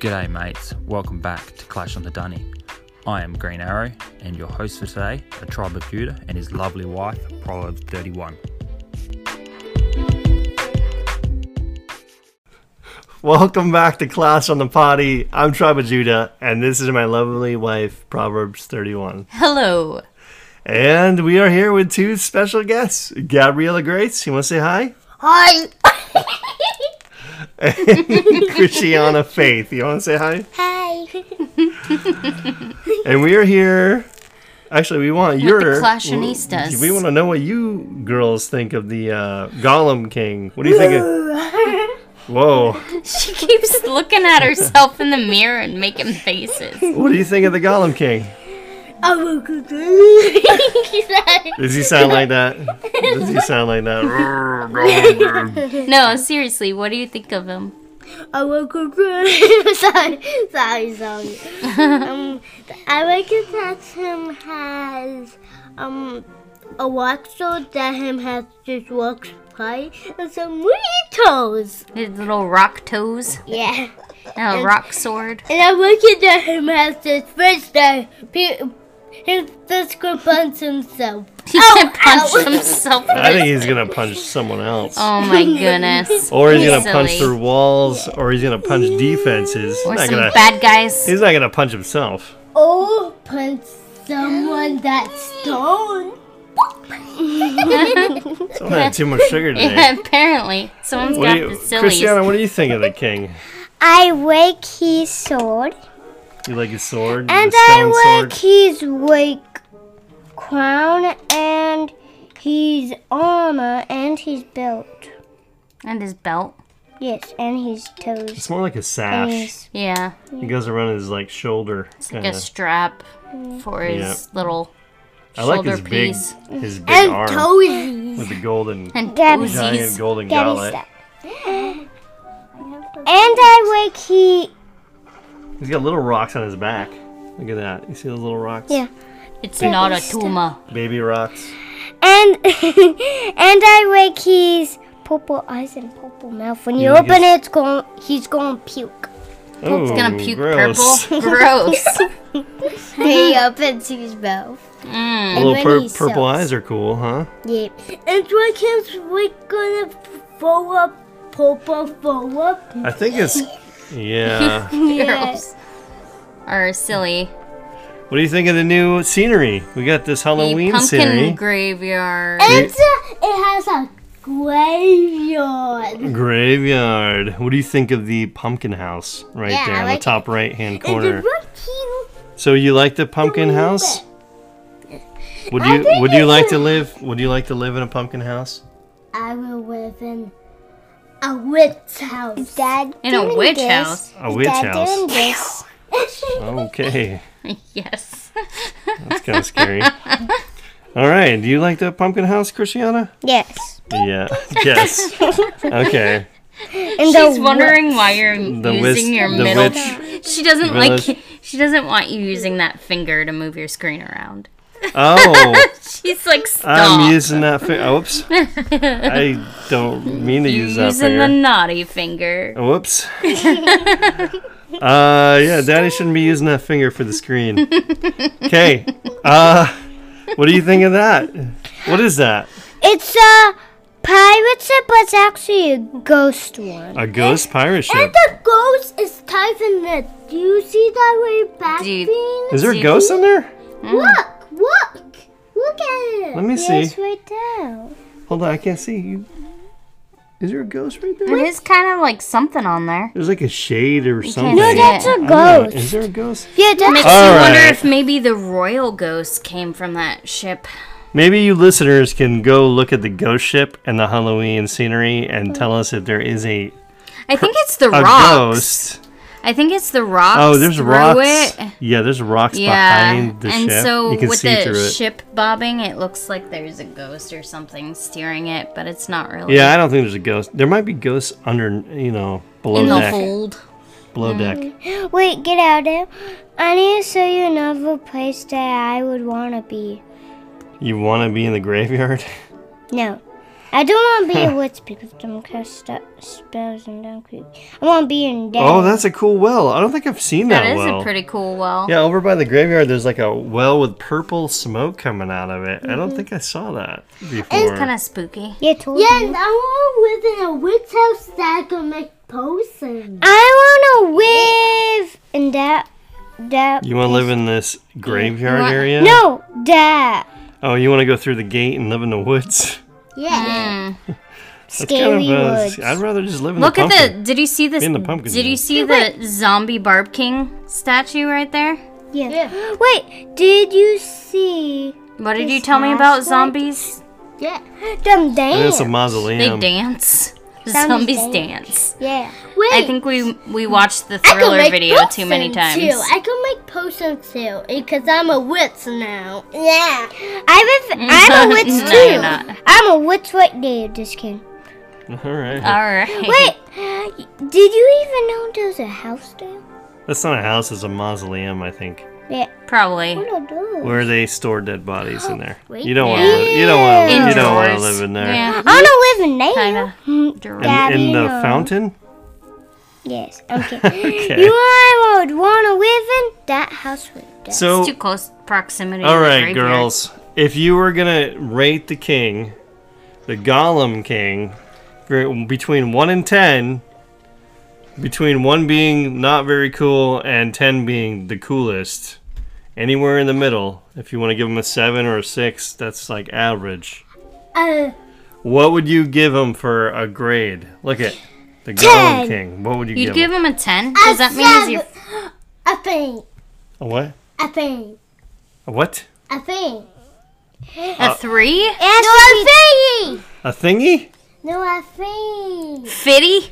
G'day, mates. Welcome back to Clash on the Dunny. I am Green Arrow, and your host for today, a tribe of Judah and his lovely wife, Proverbs 31. Welcome back to Clash on the Potty. I'm Tribe of Judah, and this is my lovely wife, Proverbs 31. Hello. And we are here with two special guests. Gabriella Grace, you want to say hi? Hi. Christiana Faith, you want to say hi? Hi. And we are here. Actually, we want your. Clashonistas. We want to know what you girls think of the uh, Gollum King. What do you think? Of, whoa. She keeps looking at herself in the mirror and making faces. What do you think of the Gollum King? Oh, Does he sound like that? Does he sound like that? No, seriously, what do you think of him? sorry, sorry, sorry. um, I like it that him has um a rock sword that him has just rocks pie and some toes. His little rock toes Yeah. and a rock sword. And I like it that him has this fish that pe- he just could punch himself. He Ow, oh, can punch ow. himself. I think he's gonna punch someone else. Oh my goodness. Or he's He's gonna punch through walls, or he's gonna punch defenses. He's Or not some gonna. bad guys. He's not gonna punch himself. Oh, punch someone that's stone. Someone had too much sugar today. Yeah, apparently. Someone's What got do you, the sillies. Christiana, what do you think of the king? I like his sword. You like his sword, And I like sword. his like crown and his armor and his belt. And his belt. Yes, and his toes. It's more like a sash. his, Yeah. He goes around his like shoulder. Like Kinda. a strap mm. for his Yeah. little I like shoulder his big, piece. his big and arm toesies. with the golden, and Gabby's giant golden Gabby's gauntlet. that. And I like he. He's got little rocks on his back. Look at that. You see those little rocks? Yeah. It's not a tuma. Baby rocks. And and I like his purple eyes and purple mouth. When you You open it, it's going. He's going to puke. Oh, It's gonna puke gross. purple. Gross. he opens his mouth. Mm. Little pur- purple sells. eyes are cool, huh? Yeah. And like his we're gonna throw up purple throw up. I think it's. Yeah. Girls are silly. what do you think of the new scenery? We got this The Halloween pumpkin scenery. graveyard. And it's a, it has a graveyard. Graveyard. What do you think of the pumpkin house right Yeah, there I in like the top right hand corner? it's real cute. So you like the pumpkin little house? Would you would you like to live would you like to live in a pumpkin house? I will live in a witch house. Dad, In a witch house. A witch house. this. Okay. Yes. That's kind of scary. All right. Do you like the pumpkin house, Christiana? yes. Yeah. Yes. Okay. And She's wondering why you're The using whis- your the middle. witch- She doesn't village. like. She doesn't want you using that finger to move your screen around. Oh, She's like, stop. I'm using that. Fi- oops. I don't mean to You're use that finger. using the naughty finger. Whoops. uh, yeah, Daddy shouldn't be using that finger for the screen. Okay. Uh, what do you think of that? What is that? It's a pirate ship, but it's actually a ghost one. A ghost pirate ship? And the ghost is typing it. Do you see that way back you- Is there a ghost in there? Look, look, look at it. Let me see. It's right there. Hold on, I can't see. You- Is there a ghost right there? There is kind of like something on there. There's like a shade or something. No, That's Yeah. a I don't know. ghost. Is there a ghost? Yeah, that Makes All you wonder if maybe the royal ghost came from that ship. Maybe you listeners can go look at the ghost ship and the Halloween scenery and tell oh. us if there is a, I think it's the a rocks. ghost. I think it's the rocks. Oh, there's through rocks. It. Yeah, there's rocks Yeah, behind the and ship. so you can with see the through it. ship bobbing, it looks like there's a ghost or something steering it, but it's not really. Yeah, I don't think there's a ghost. There might be ghosts under, you know, below in the hold. Below deck. Mm-hmm. Wait, get out of there. I need to show you another place that I would want to be. You want to be in the graveyard? No. I don't want to be a witch because I'm cast st- spells and down creepy. I want to be in dead. Oh, that's a cool well. I don't think I've seen that, That is well. a pretty cool well. yeah, over by the graveyard, there's like a well with purple smoke coming out of it. I don't mm-hmm. think I saw that before. It's kind of spooky. Yeah, told Yeah, you. and I want to live in a witch house that can make potions. I want to live in that. That. you want to live in this graveyard What? area? No, that. Oh, you want to go through the gate and live in the woods? Yeah. Mm. Scary kind of, uh, woods. I'd rather just live in the Look at the. Did you see this? In the pumpkin Did you zone. see the zombie Barb King statue right there? Yeah. yeah. Wait, did you see What did you tell me about flashlight? zombies? Yeah. them And dance? it's a They dance. Zombies Zombies dance. dance. Yeah. Wait. I think we we watched the thriller video too many potions, times. Too. I can make potions too because I'm a witch now. Yeah. I'm a, I'm a witch No, too. you're not. I'm a witch right there. Just kidding. All right. All right. Wait, did you even know there's a house there? That's not a house, it's a mausoleum, I think. Yeah. Probably. What are? Where they store dead bodies in there. Wait. You don't want to. You don't want to. You don't want to live in there. Yeah. I want to live in there. Kinda. Mm, In, in the no. fountain. Yes. Okay. Okay. You I would want to live in that house with that. So, Too close proximity. all to the right, graveyard. girls. If you were gonna rate the king, the Gollum king, between one and ten, between one being not very cool and ten being the coolest, anywhere in the middle, if you want to give him a seven or a six, that's like average. Uh, What would you give him for a grade? Look at the Gollum king. What would you give him? You'd give, give him? him a ten because that means you're. a thing. A what? A thing. A what? A thing. A three? No, a thing. A thingy? No, a thing. Fitty?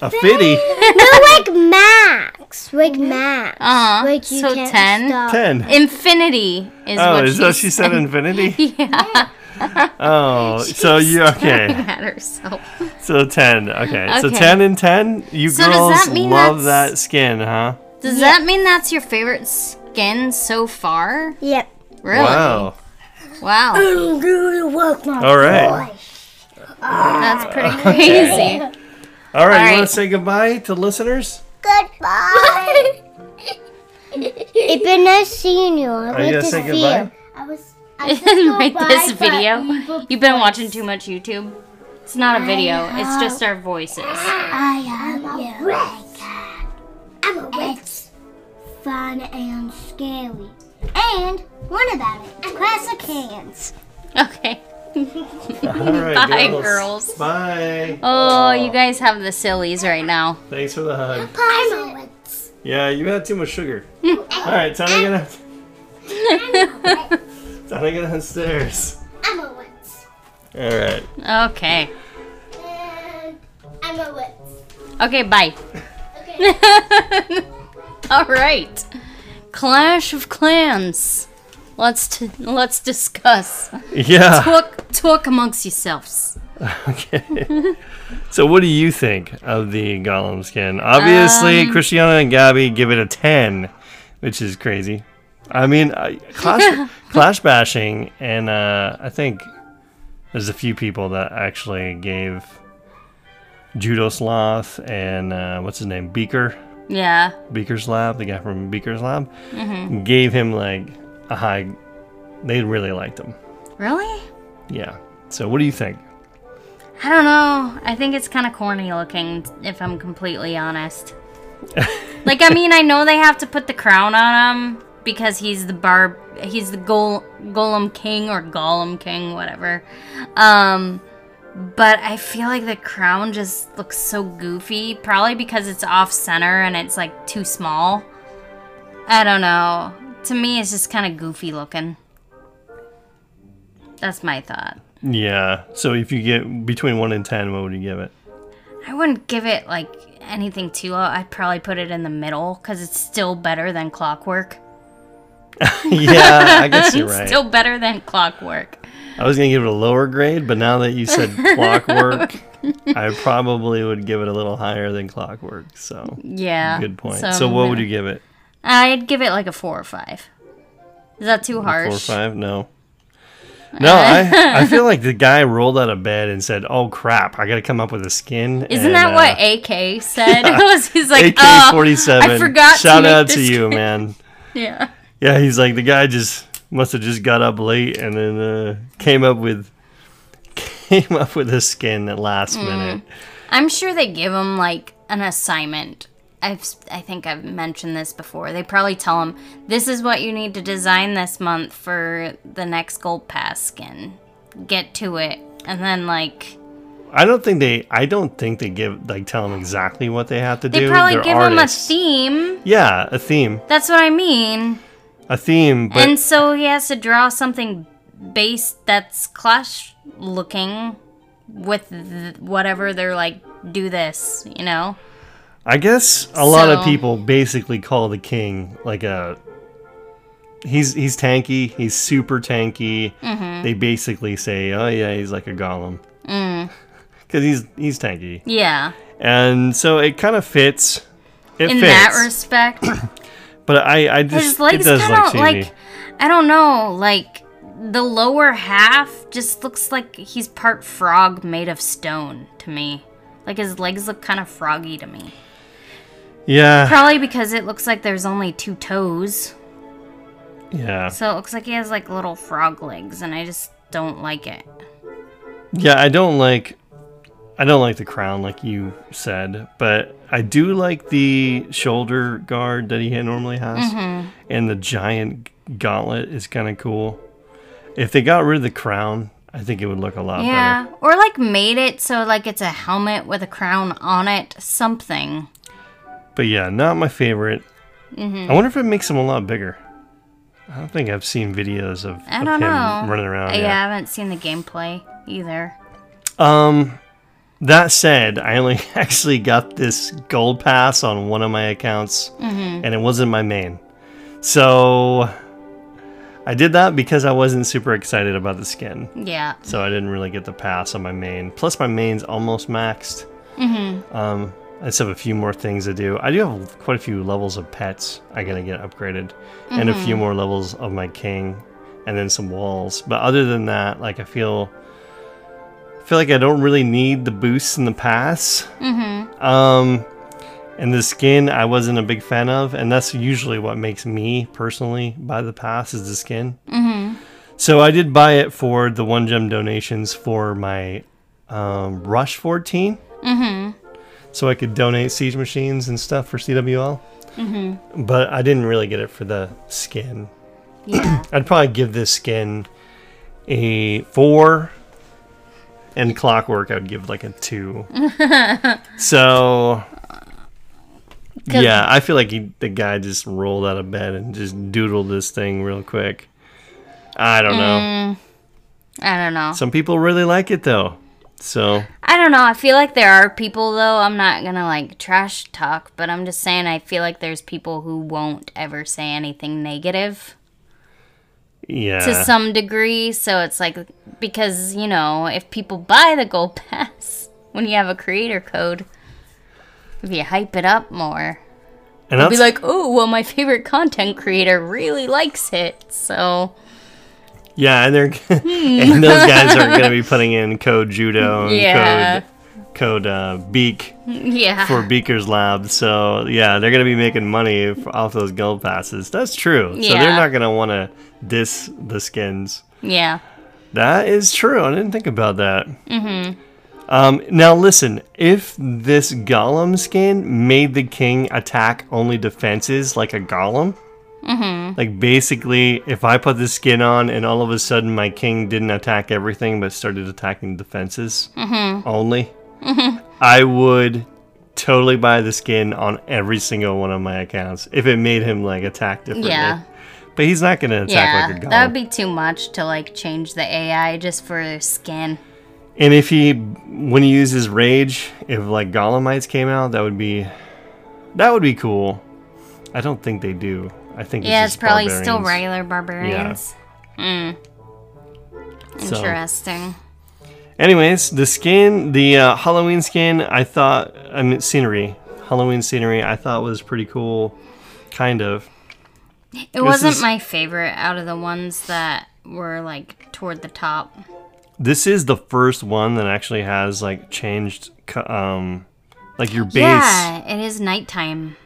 A fitty? no, like Max. Like Max. Uh huh. Like you so can't ten. stop. Ten. Infinity is Oh, what is she that she said infinity? Yeah. Oh, so you okay? At herself. So ten. Okay, so Okay. ten and ten. You So does girls that mean love that's- that skin, huh? Does that mean that's your favorite skin so far? Yep. Really? Wow. Wow. I'm gonna work my All right. That's pretty crazy. All right. All You right. want to say goodbye to listeners? Goodbye. It's been nice seeing you. I Are you like gonna say goodbye? you. I was. I said Right goodbye, this video. You've been watching too much YouTube. It's not a video. It's just our voices. I am a witch. I'm a witch. Fun and scary. And one about it. A class of cans. Okay. All right, Bye, girls. girls. Bye. Oh, you guys have the sillies right now. Thanks for the hug. I'm a witch. Yeah, you had too much sugar. All right, time to get up. time to get downstairs. I'm a witch. All right. Okay. And I'm a witch. Okay, bye. All right. Clash of Clans. Let's t- let's discuss. Yeah. Talk talk amongst yourselves. Okay. so, what do you think of the Gollum skin? Obviously, Um, Christiana and Gabby give it a 10, which is crazy. I mean, I- clash, clash bashing, and uh, I think there's a few people that actually gave Judo Sloth and uh, what's his name? Beaker. Yeah. Beaker's Lab, the guy from Beaker's Lab, Mm-hmm. gave him like a high. They really liked him. Really? Yeah. So, what do you think? I don't know. I think it's kind of corny looking, if I'm completely honest. like, I mean, I know they have to put the crown on him because he's the barb, he's the Gol- Golem King or golem King, whatever. Um, but I feel like the crown just looks so goofy, probably because it's off center and it's like too small. I don't know. To me, it's just kind of goofy looking. That's my thought. Yeah. So, if you get between 1 and 10, what would you give it? I wouldn't give it like anything too low. I'd probably put it in the middle because it's still better than Clockwork. yeah, I guess you're right. still better than Clockwork. I was gonna give it a lower grade, but now that you said clockwork, I probably would give it a little higher than clockwork. So Yeah. good point. So, what would you give it? I'd give it like a four or five. Is that too harsh? Four or five? No. No, I, I feel like the guy rolled out of bed and said, "Oh crap, I got to come up with a skin." Isn't and, that uh, what AK said? He's like, AK oh, forty seven? I forgot. Shout to out to you, skin." man. Yeah. Yeah, he's like the guy just must have just got up late and then uh, came up with came up with a skin at last Mm. minute. I'm sure they give him like an assignment. I've I think I've mentioned this before. They probably tell him this is what you need to design this month for the next gold pass skin. Get to it, and then like I don't think they. I don't think they give like tell them exactly what they have to they do. probably They're give him a theme. Yeah, a theme, That's what I mean. a theme. But and so he has to draw something base that's clash looking with th- whatever they're like. Do this, you know. I guess a lot of people basically call the king like a. He's he's tanky. He's super tanky. Mm-hmm. They basically say, "Oh yeah, he's like a golem," because he's he's tanky, Yeah. and so it kind of fits. It In fits. that respect. But I, I just His it legs does kind look of cheesy. like I don't know, like the lower half just looks like he's part frog made of stone to me. Like his legs look kind of froggy to me. Yeah, Probably because it looks like there's only two toes. yeah, So it looks like he has like little frog legs and I just don't like it. yeah. I don't like, I don't like the crown like you said, but I do like the shoulder guard that he normally has, Mm-hmm. and the giant gauntlet is kind of cool. If they got rid of the crown, I think it would look a lot Yeah. better. Yeah, or like made it so like it's a helmet with a crown on it, something. But yeah, not my favorite. Mm-hmm. I wonder if it makes him a lot bigger. I don't think I've seen videos of, I of him know. running around. yeah, yet. I haven't seen the gameplay either. Um, that said, I only actually got this gold pass on one of my accounts, Mm-hmm. and it wasn't my main. So I did that because I wasn't super excited about the skin. Yeah. So I didn't really get the pass on my main. Plus, my main's almost maxed. Mm-hmm. Um, I just have a few more things to do. I do have quite a few levels of pets I gotta get upgraded, and a few more levels of my king, and then some walls. But other than that, like I feel, I feel like I don't really need the boosts in the pass. Mm-hmm. Um, and the skin I wasn't a big fan of, and that's usually what makes me personally buy the pass is the skin. So I did buy it for the one gem donations for my um, Rush 14. Mm-hmm. So I could donate siege machines and stuff for CWL. Mm-hmm. But I didn't really get it for the skin. Yeah. I'd probably give this skin a four, and Clockwork I'd give like a two. so Yeah, I feel like he, the guy just rolled out of bed and just doodled this thing real quick. I don't know. I don't know. Some people really like it though. So I don't know. I feel like there are people though. I'm not gonna like trash talk, but I'm just saying I feel like there's people who won't ever say anything negative yeah, to some degree. So it's like because you know if people buy the gold pass when you have a creator code, if you hype it up more, and I'll be like, oh, well, my favorite content creator really likes it. So yeah, and they're and those guys are gonna be putting in code judo and Yeah. code code uh, beak yeah, for Beaker's Lab. So yeah, they're gonna be making money off those gold passes. That's true. So they're not gonna want to diss the skins. yeah, That is true. I didn't think about that. Mm-hmm. Um, now listen, if this golem skin made the king attack only defenses like a golem, mm-hmm. like basically, if I put this skin on and all of a sudden my king didn't attack everything but started attacking defenses only, I would totally buy the skin on every single one of my accounts if it made him like attack differently. yeah. But he's not gonna attack Yeah, like a golem. that would be too much to like change the AI just for skin. And if he, when he uses rage, if like Golemites came out, that would be, that would be cool. I don't think they do. I think Yeah, it's, probably still regular barbarians. Mm. So- Interesting. Anyways, the skin, the uh, Halloween skin, I thought, I mean, scenery, Halloween scenery, I thought was pretty cool, kind of. It wasn't my favorite out of the ones that were like toward the top. This is the first one that actually has like changed, um, like your base. Yeah, it is nighttime.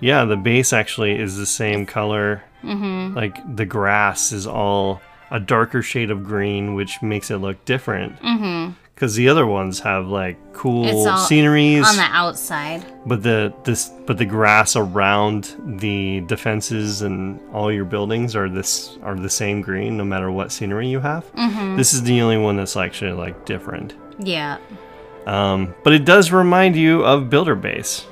Yeah, the base actually is the same color. Mm-hmm. Like the grass is all a darker shade of green, which makes it look different. Mm-hmm. Because the other ones have like cool sceneries, On the outside. but the this but the grass around the defenses and all your buildings are this are the same green no matter what scenery you have. Mm-hmm. This is the only one that's actually like different. Yeah. Um, but it does remind you of Builder Base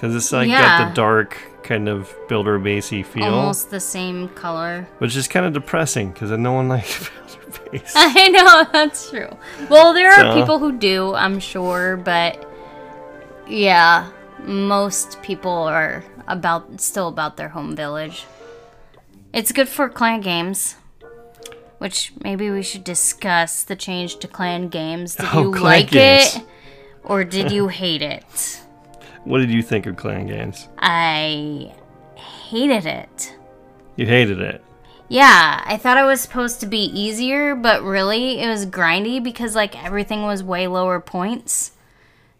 because it's like got the dark kind of Builder Basey feel. Almost the same color. which is kind of depressing because no one likes Builder Base. I know that's true. Well, there are people who do, I'm sure, but yeah, most people are about still about their home village. It's good for clan games, which maybe we should discuss the change to clan games. Did Oh, you like games. it or did you hate it? What did you think of Clan Games? I hated it. You hated it. Yeah, I thought it was supposed to be easier, but really it was grindy because like everything was way lower points.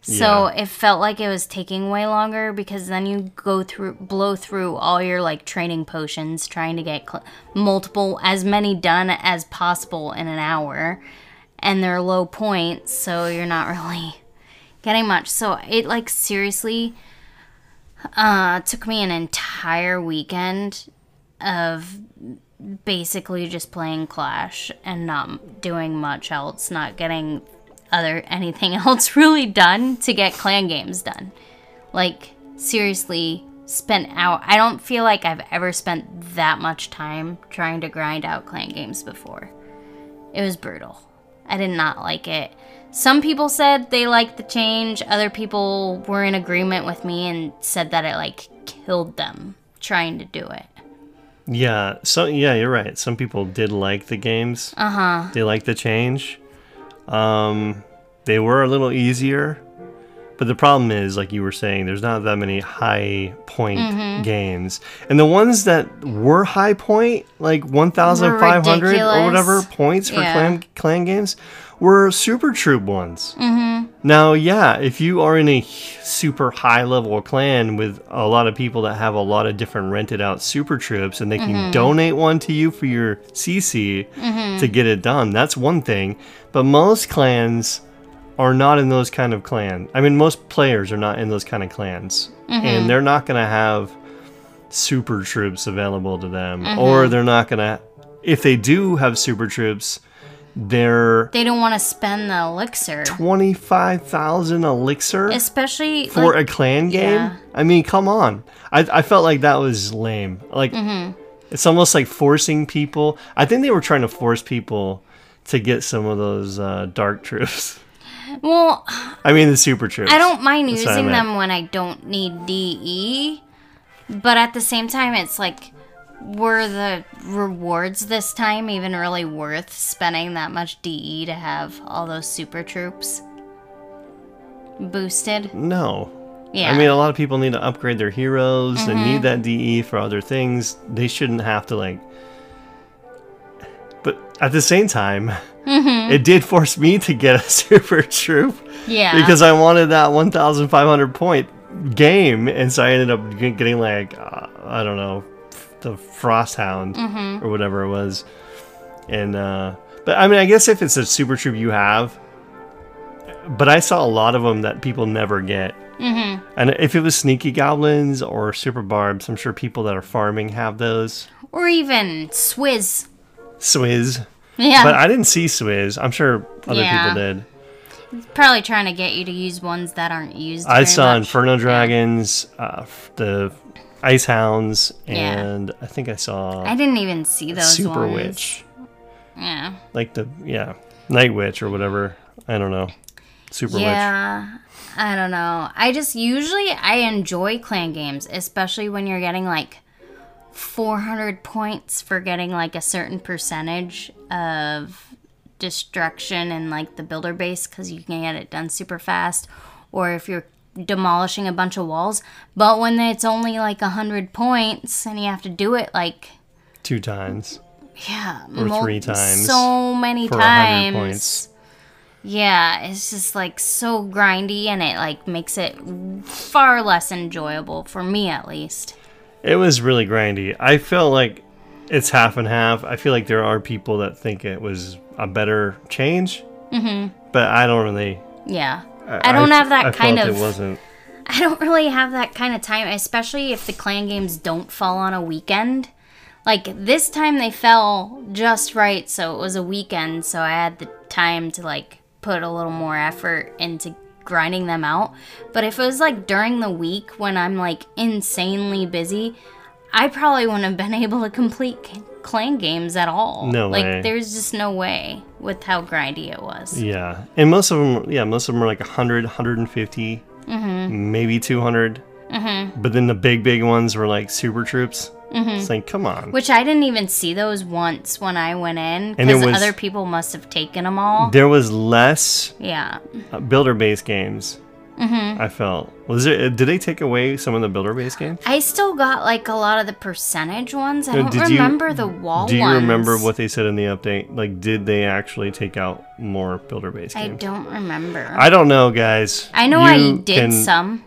So Yeah. it felt like it was taking way longer because then you go through blow through all your like training potions trying to get cl- multiple as many done as possible in an hour and they're low points, so you're not really getting much. So it like seriously uh took me an entire weekend of basically just playing Clash and not doing much else, not getting other anything else really done to get clan games done. Like seriously spent out I don't feel like I've ever spent that much time trying to grind out clan games before. It was brutal. I did not like it. Some people said they liked the change, other people were in agreement with me and said that it like killed them trying to do it. Yeah, so yeah, you're right. Some people did like the games. Uh Uh-huh. They liked the change. Um, they were a little easier, but the problem is, like you were saying, there's not that many high point Mm-hmm. games, and the ones that were high point, like 1,500 or whatever points for Yeah. clan clan games, were super troop ones. Mm-hmm. Now, yeah, if you are in a super high level clan with a lot of people that have a lot of different rented out super troops and they can mm-hmm. donate one to you for your CC mm-hmm. to get it done, that's one thing. But most clans are not in those kind of clan. I mean, most players are not in those kind of clans, mm-hmm. and they're not going to have super troops available to them, or they're not going to. If they do have super troops, they're They don't want to spend the elixir. 25,000 elixir Especially for like, a clan game? yeah. I mean, come on. I, I felt like that was lame. Like, Mm-hmm. it's almost like forcing people. I think they were trying to force people to get some of those uh, dark troops. well, I mean, the super troops. I don't mind That's using them when I don't need DE, but at the same time, it's like, were the rewards this time even really worth spending that much DE to have all those super troops boosted? No. Yeah. I mean, a lot of people need to upgrade their heroes and Mm-hmm. need that DE for other things. They shouldn't have to, like. But at the same time, Mm-hmm. it did force me to get a super troop. yeah. because I wanted that 1,500 point game, and so I ended up getting like uh, I don't know the Frost Hound Mm-hmm. or whatever it was, and uh, but I mean I guess if it's a super troop you have, but I saw a lot of them that people never get. Mm-hmm. And if it was sneaky goblins or super barbs, I'm sure people that are farming have those. or even Swizz. Swizz, Yeah. but I didn't see Swizz. I'm sure other Yeah. people did. Probably trying to get you to use ones that aren't used. I saw much. Inferno Dragons, uh, the Ice Hounds, Yeah. and I think I saw I didn't even see those Super ones. Witch, Yeah. like the yeah Night Witch or whatever. I don't know, Super Witch. Yeah. I don't know. I just usually I enjoy clan games, especially when you're getting like 400 points for getting like a certain percentage of destruction in like the builder base cuz you can get it done super fast or if you're demolishing a bunch of walls. But when it's only like a 100 points and you have to do it like Two times. Yeah, Or mul- three times So many times. Yeah, it's just like so grindy and it like makes it far less enjoyable for me at least. It was really grindy. I felt like it's half and half. I feel like there are people that think it was a better change, mm-hmm. but I don't really. Yeah. I don't have that I kind of It wasn't. I don't really have that kind of time, especially if the clan games don't fall on a weekend. Like this time they fell just right, so it was a weekend, so I had the time to like put a little more effort into grinding them out. But if it was like during the week when I'm like insanely busy, I probably wouldn't have been able to complete clan games at all. No like way. there's just no way with how grindy it was. Yeah, and most of them, yeah, most of them are like 100, 150, Mm-hmm. maybe 200. But then the big, big ones were like super troops. Mm-hmm. It's like, come on. Which I didn't even see those once when I went in because other people must have taken them all. There was less Yeah. uh, builder-based games. Mm-hmm. I felt. Was there? Did they take away some of the builder base games? I still got like a lot of the percentage ones. I Uh, don't did you- remember the wall Do you ones. remember what they said in the update? Like, did they actually take out more builder base games? I don't remember. I don't know, guys. I know I did some.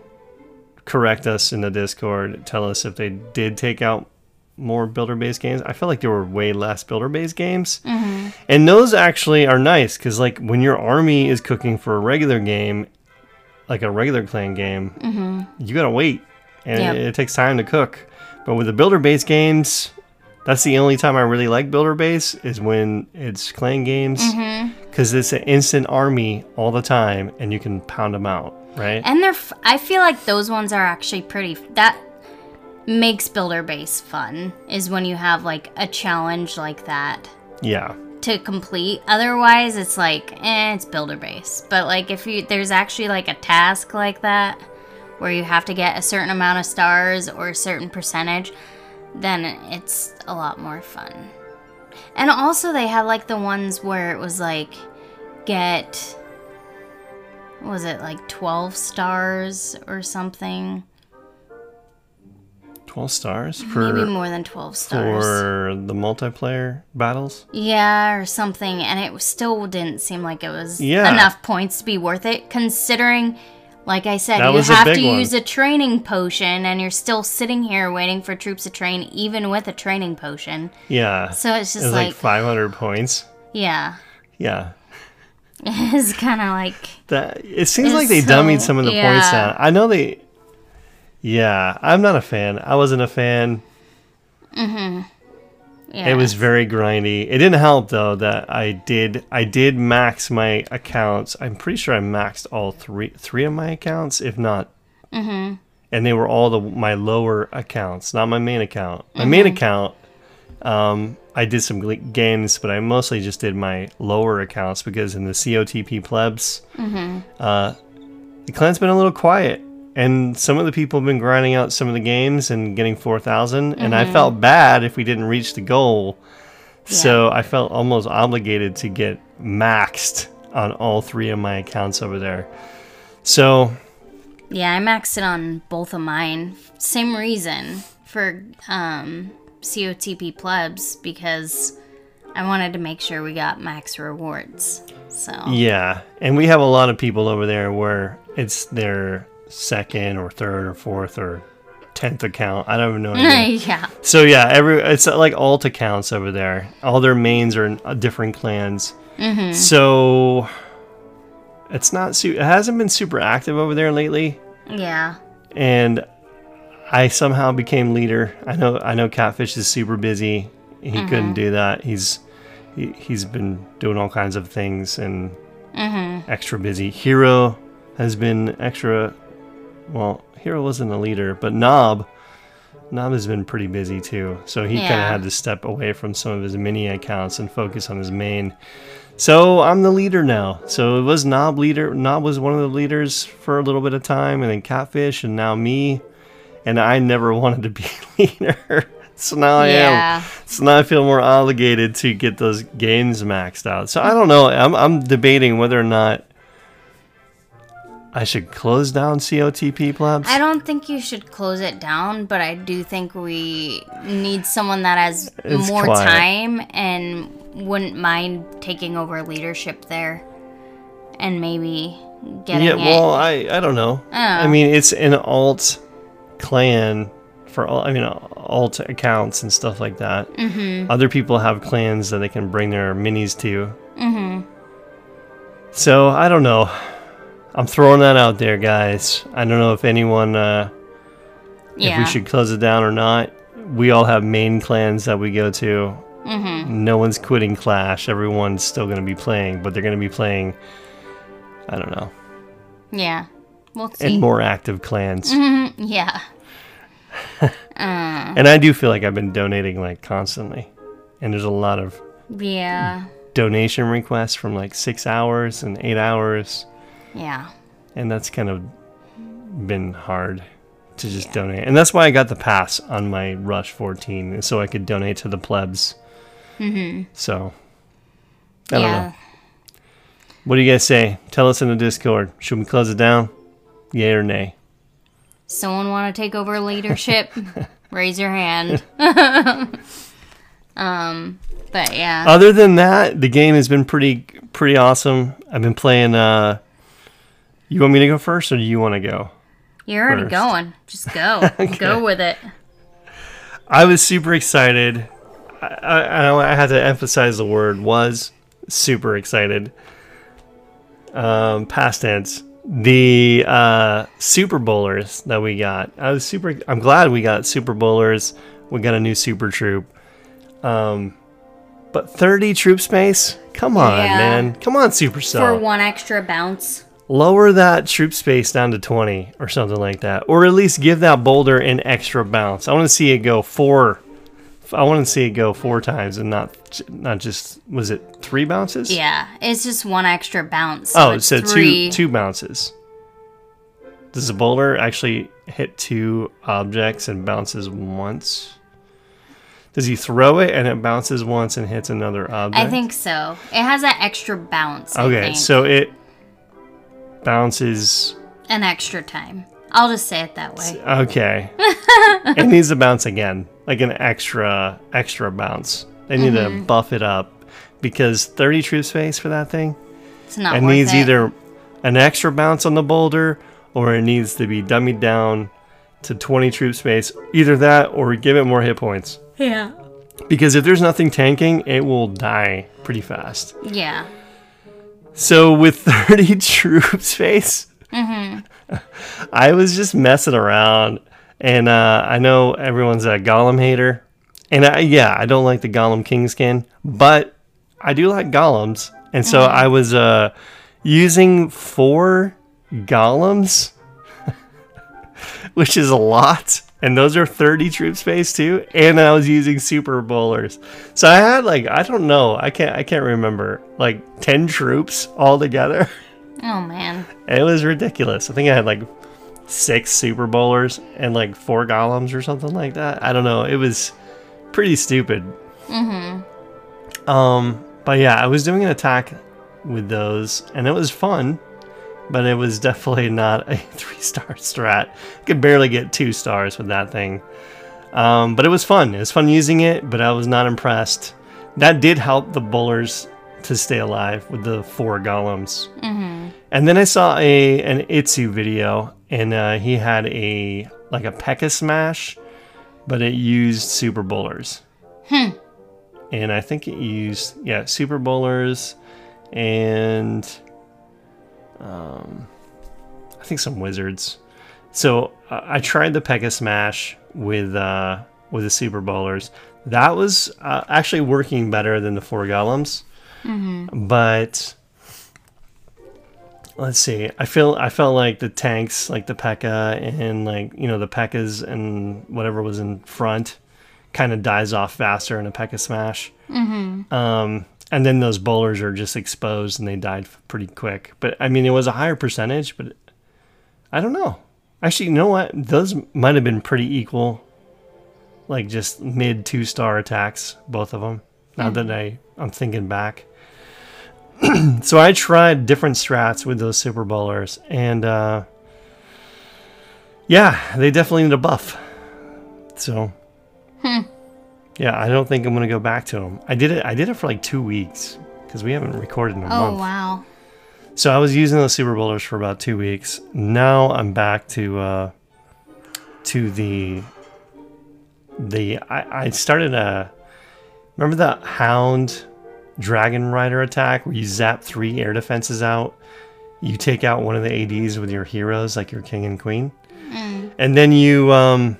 Correct us in the Discord. Tell us if they did take out more builder-based games. I felt like there were way less builder-based games, Mm-hmm. and those actually are nice because, like, when your army is cooking for a regular game, like a regular clan game, you gotta wait, and Mm-hmm. Yep. it, it takes time to cook. But with the builder base games, that's the only time I really like builder base is when it's clan games Mm-hmm. because it's an instant army all the time and you can pound them out, right? And they're. F- I feel like those ones are actually pretty. That makes builder base fun. Is when you have like a challenge like that. yeah, to complete. Otherwise, it's like, eh, it's builder base. But like, if you there's actually like a task like that where you have to get a certain amount of stars or a certain percentage, then it's a lot more fun. And also, they had like the ones where it was like, get. Was it like 12 stars or something? Twelve stars for Maybe more than 12 stars. for the multiplayer battles. Yeah, or something, and it still didn't seem like it was Yeah. enough points to be worth it, considering, like I said, That you have to one. use a training potion, and you're still sitting here waiting for troops to train, even with a training potion. Yeah, So it's just was like, like five hundred points. yeah, Yeah, it's kind of like, that it seems like they so- dummied some of the points yeah. down. I know they. Yeah, I'm not a fan. I wasn't a fan. yeah. It was very grindy. It didn't help though that I did I did max my accounts. I'm pretty sure I maxed all three three of my accounts, if not. Mm-hmm. And they were all the my lower accounts, not my main account. My main account, um, I did some games, but I mostly just did my lower accounts because in the COTP plebs, uh, the clan's been a little quiet. And some of the people have been grinding out some of the games and getting 4,000. And I felt bad if we didn't reach the goal. So I felt almost obligated to get maxed on all three of my accounts over there. So, Yeah, I maxed it on both of mine. Same reason for um, COTP plebs because I wanted to make sure we got max rewards. So yeah. And we have a lot of people over there where it's their second or third or fourth or tenth account. I don't even know. yeah, So yeah, every it's like alt accounts over there. All their mains are in uh, different clans. Mhm. So it's not su- it hasn't been super active over there lately, yeah, and I somehow became leader. I know I know Catfish is super busy. He couldn't do that. He's he, he's been doing all kinds of things and extra busy. Hero has been extra. Well, Hero wasn't a leader, but Knob Knob has been pretty busy too, so he kind of had to step away from some of his mini accounts and focus on his main. So I'm the leader now. So it was Knob leader. Knob was one of the leaders for a little bit of time, and then Catfish, and now me. And I never wanted to be leader, so now I am. So now I feel more obligated to get those games maxed out. So I don't know. I'm I'm debating whether or not I should close down COTP plebs? I don't think you should close it down, but I do think we need someone that has It's more quiet. time and wouldn't mind taking over leadership there, and maybe getting yeah, it. well, I I don't know. I Oh. mean, it's an alt clan for all. I mean, alt accounts and stuff like that. Mm-hmm. Other people have clans that they can bring their minis to. Mm-hmm. So I don't know. I'm throwing that out there, guys. I don't know if anyone uh, yeah. if we should close it down or not. We all have main clans that we go to. Mm-hmm. No one's quitting Clash. Everyone's still going to be playing, but they're going to be playing. I don't know. Yeah. We'll see. and more active clans. yeah. And I do feel like I've been donating like constantly. And there's a lot of Yeah. donation requests from like six hours and eight hours. Yeah. And that's kind of been hard to just donate. And that's why I got the pass on my Rush 14, so I could donate to the plebs. Mm-hmm. So, I don't know. What do you guys say? Tell us in the Discord. Should we close it down? Yay or nay? Someone want to take over leadership? Raise your hand. um, but yeah. Other than that, the game has been pretty pretty awesome. I've been playing. uh You want me to go first, or do you want to go? You're already first. going. Just go. Go with it. I was super excited. I, I, I had to emphasize the word was super excited. Um, past tense. The uh, Super Bowlers that we got. I was super. I'm glad we got Super Bowlers. We got a new Super Troop. Um, but 30 troop space. Come on, Yeah. man. Come on, For one extra bounce. Lower that troop space down to 20 or something like that, or at least give that boulder an extra bounce. I want to see it go four. I want to see it go four times and not not just was it three bounces? Yeah. It's just one extra bounce. Oh, so three. two two bounces. Does the boulder actually hit two objects and bounces once? Does he throw it and it bounces once and hits another object? I think so. It has that extra bounce. Okay, so it bounces an extra time. I'll just say it that way. Okay. it needs to bounce again, like an extra extra bounce. They need Mm-hmm. to buff it up because 30 troop space for that thing. It's not It worth needs it. either an extra bounce on the boulder or it needs to be dummied down to 20 troop space. Either that or give it more hit points. Yeah. Because if there's nothing tanking, it will die pretty fast. Yeah. So with 30 troop space, I was just messing around, and uh, I know everyone's a Gollum hater, and I, yeah, I don't like the Gollum King skin, but I do like Golems, and so I was uh, using four Golems, which is a lot. And those are 30 troop space too. And I was using super bowlers. So I had like, I don't know. I can't I can't remember. Like 10 troops all together. Oh man. It was ridiculous. I think I had like six super bowlers and like four golems or something like that. I don't know. It was pretty stupid. Mm-hmm. Um, but yeah, I was doing an attack with those, and it was fun. But it was definitely not a three-star strat. I could barely get two stars with that thing. Um, but it was fun. It was fun using it, but I was not impressed. That did help the bowlers to stay alive with the four golems. And then I saw a an ITzu video, and uh, he had a like a P.E.K.K.A. smash, but it used super bowlers. Hmm. And I think it used yeah super bowlers, and um, I think some wizards. So uh, I tried the P.E.K.K.A. smash with uh, with the super bowlers. That was uh, actually working better than the four golems, but let's see. I feel I felt like the tanks, like the P.E.K.K.A. and like you know the P.E.K.K.As and whatever was in front, kind of dies off faster in a P.E.K.K.A. smash. Mm-hmm. Um, and then those bowlers are just exposed and they died pretty quick. But I mean, it was a higher percentage, but I don't know. Actually, you know what? Those might have been pretty equal. Like just mid two star attacks, both of them. Now that I I'm thinking back. so I tried different strats with those Super Bowlers, and uh, yeah, they definitely need a buff. So, yeah, I don't think I'm gonna go back to them. I did it. I did it for like two weeks because we haven't recorded in a Oh month. Oh wow. So I was using those Super Bowlers for about two weeks. Now I'm back to uh, to the the I, I started a remember the Hound Dragon Rider attack where you zap three air defenses out. You take out one of the ADs with your heroes, like your king and queen, and then you um,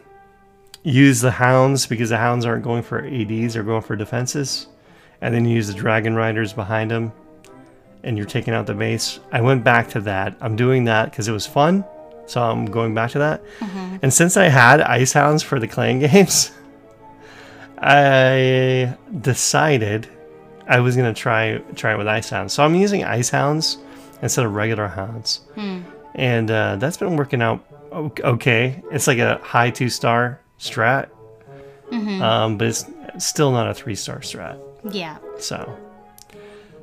use the hounds because the hounds aren't going for ADs; they're going for defenses. And then you use the Dragon Riders behind them and you're taking out the base. I went back to that. I'm doing that because it was fun. So I'm going back to that. And since I had Ice Hounds for the clan games, I decided I was gonna try try it with Ice Hounds. So I'm using Ice Hounds instead of regular hounds, and uh, that's been working out okay. It's like a high two star strat, um, but it's still not a three star strat. Yeah. So,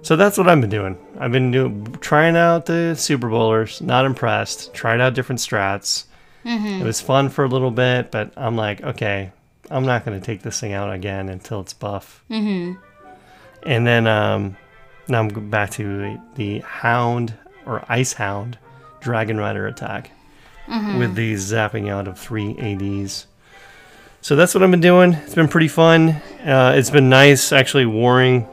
so that's what I've been doing. I've been doing trying out the Super Bowlers. Not impressed. Tried out different strats. It was fun for a little bit, but I'm like, okay, I'm not going to take this thing out again until it's buff. Mm-hmm. And then um, now I'm back to the, Hound or Ice Hound Dragon Rider attack with the zapping out of three ADs. So that's what I've been doing. It's been pretty fun. Uh, it's been nice actually warring.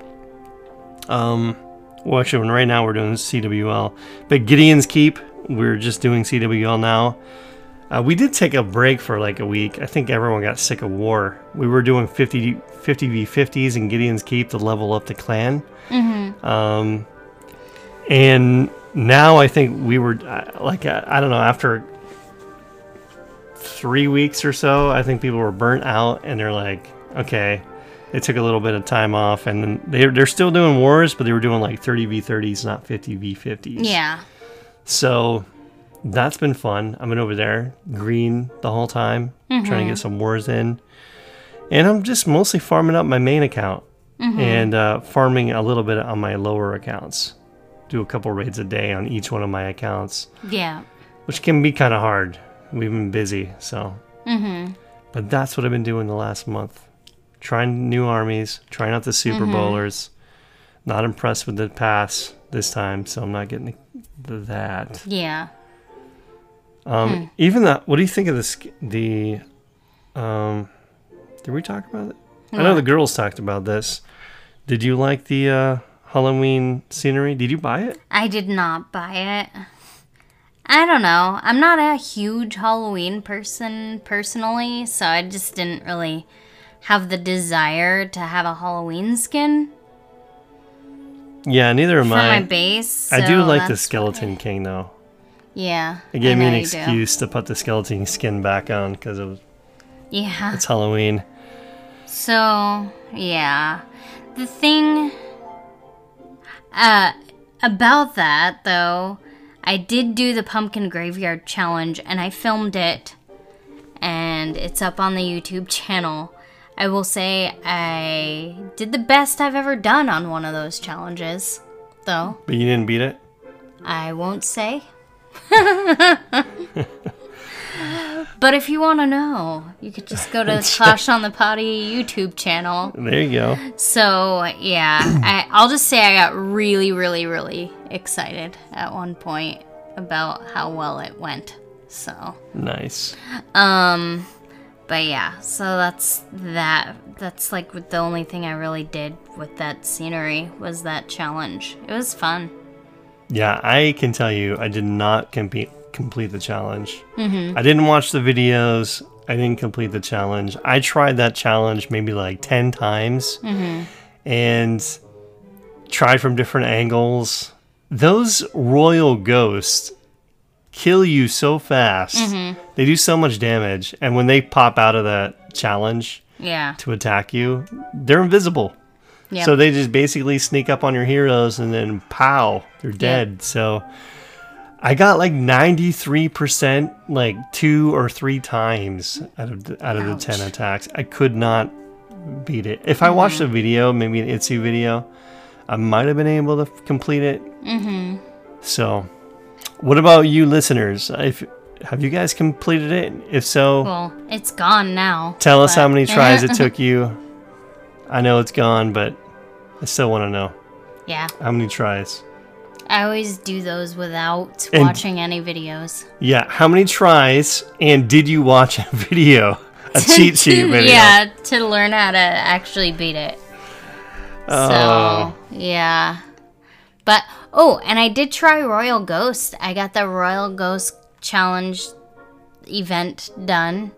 Um, well, actually, right now we're doing CWL, but Gideon's Keep, we're just doing CWL now. Uh, we did take a break for like a week. I think everyone got sick of war. We were doing 50, 50 v50s in Gideon's Keep to level up the clan. Mm-hmm. Um, and now I think we were uh, like, uh, I don't know, after three weeks or so, I think people were burnt out and they're like, okay, they took a little bit of time off and then they're, they're still doing wars, but they were doing like 30 v30s, not 50 v50s. Yeah. So that's been fun. I've been over there, green the whole time, trying to get some wars in. And I'm just mostly farming up my main account and uh, farming a little bit on my lower accounts. Do a couple raids a day on each one of my accounts, Yeah. which can be kind of hard. We've been busy, so. But that's what I've been doing the last month. Trying new armies, trying out the Super Bowlers. Not impressed with the pass this time, so I'm not getting the, that. Yeah. Um, Even that. What do you think of the sk- the? Um, did we talk about it? I know the girls talked about this. Did you like the uh, Halloween scenery? Did you buy it? I did not buy it. I don't know. I'm not a huge Halloween person personally, so I just didn't really have the desire to have a Halloween skin Yeah, neither am for I. my base. I do like the Skeleton why- King though. Yeah. It gave I me an you do. excuse to put the skeleton skin back on because it was, Yeah. it's Halloween. So, yeah. The thing uh about that though, I did do the pumpkin graveyard challenge and I filmed it and it's up on the YouTube channel. I will say I did the best I've ever done on one of those challenges, though. But you didn't beat it. I won't say. but if you want to know, you could just go to the Clash on the Potty YouTube channel. There you go. So, yeah, I, I'll just say I got really, really, really excited at one point about how well it went. So, Nice. um, but yeah, so that's that. That's like the only thing I really did with that scenery was that challenge. It was fun. Yeah, I can tell you, I did not compete, complete the challenge. Mm-hmm. I didn't watch the videos. I didn't complete the challenge. I tried that challenge maybe like 10 times mm-hmm. and tried from different angles. Those royal ghosts kill you so fast. Mm-hmm. They do so much damage. And when they pop out of that challenge Yeah. to attack you, they're invisible. Yep. So they just basically sneak up on your heroes and then pow, they're dead. So I got like 93% like two or three times out of the, out of the 10 attacks. I could not beat it. If I watched a video, maybe an ITzu video I might have been able to f- complete it. Mm-hmm. So, what about you, listeners? If have you guys completed it? If so, Well, it's gone now. tell us how many tries it took you. I know it's gone, but I still want to know Yeah, how many tries. I always do those without And- watching any videos. Yeah, how many tries? And did you watch a video, a cheat sheet video? Yeah, to learn how to actually beat it. Oh. So, yeah. But, oh, and I did try Royal Ghost. I got the Royal Ghost Challenge event done.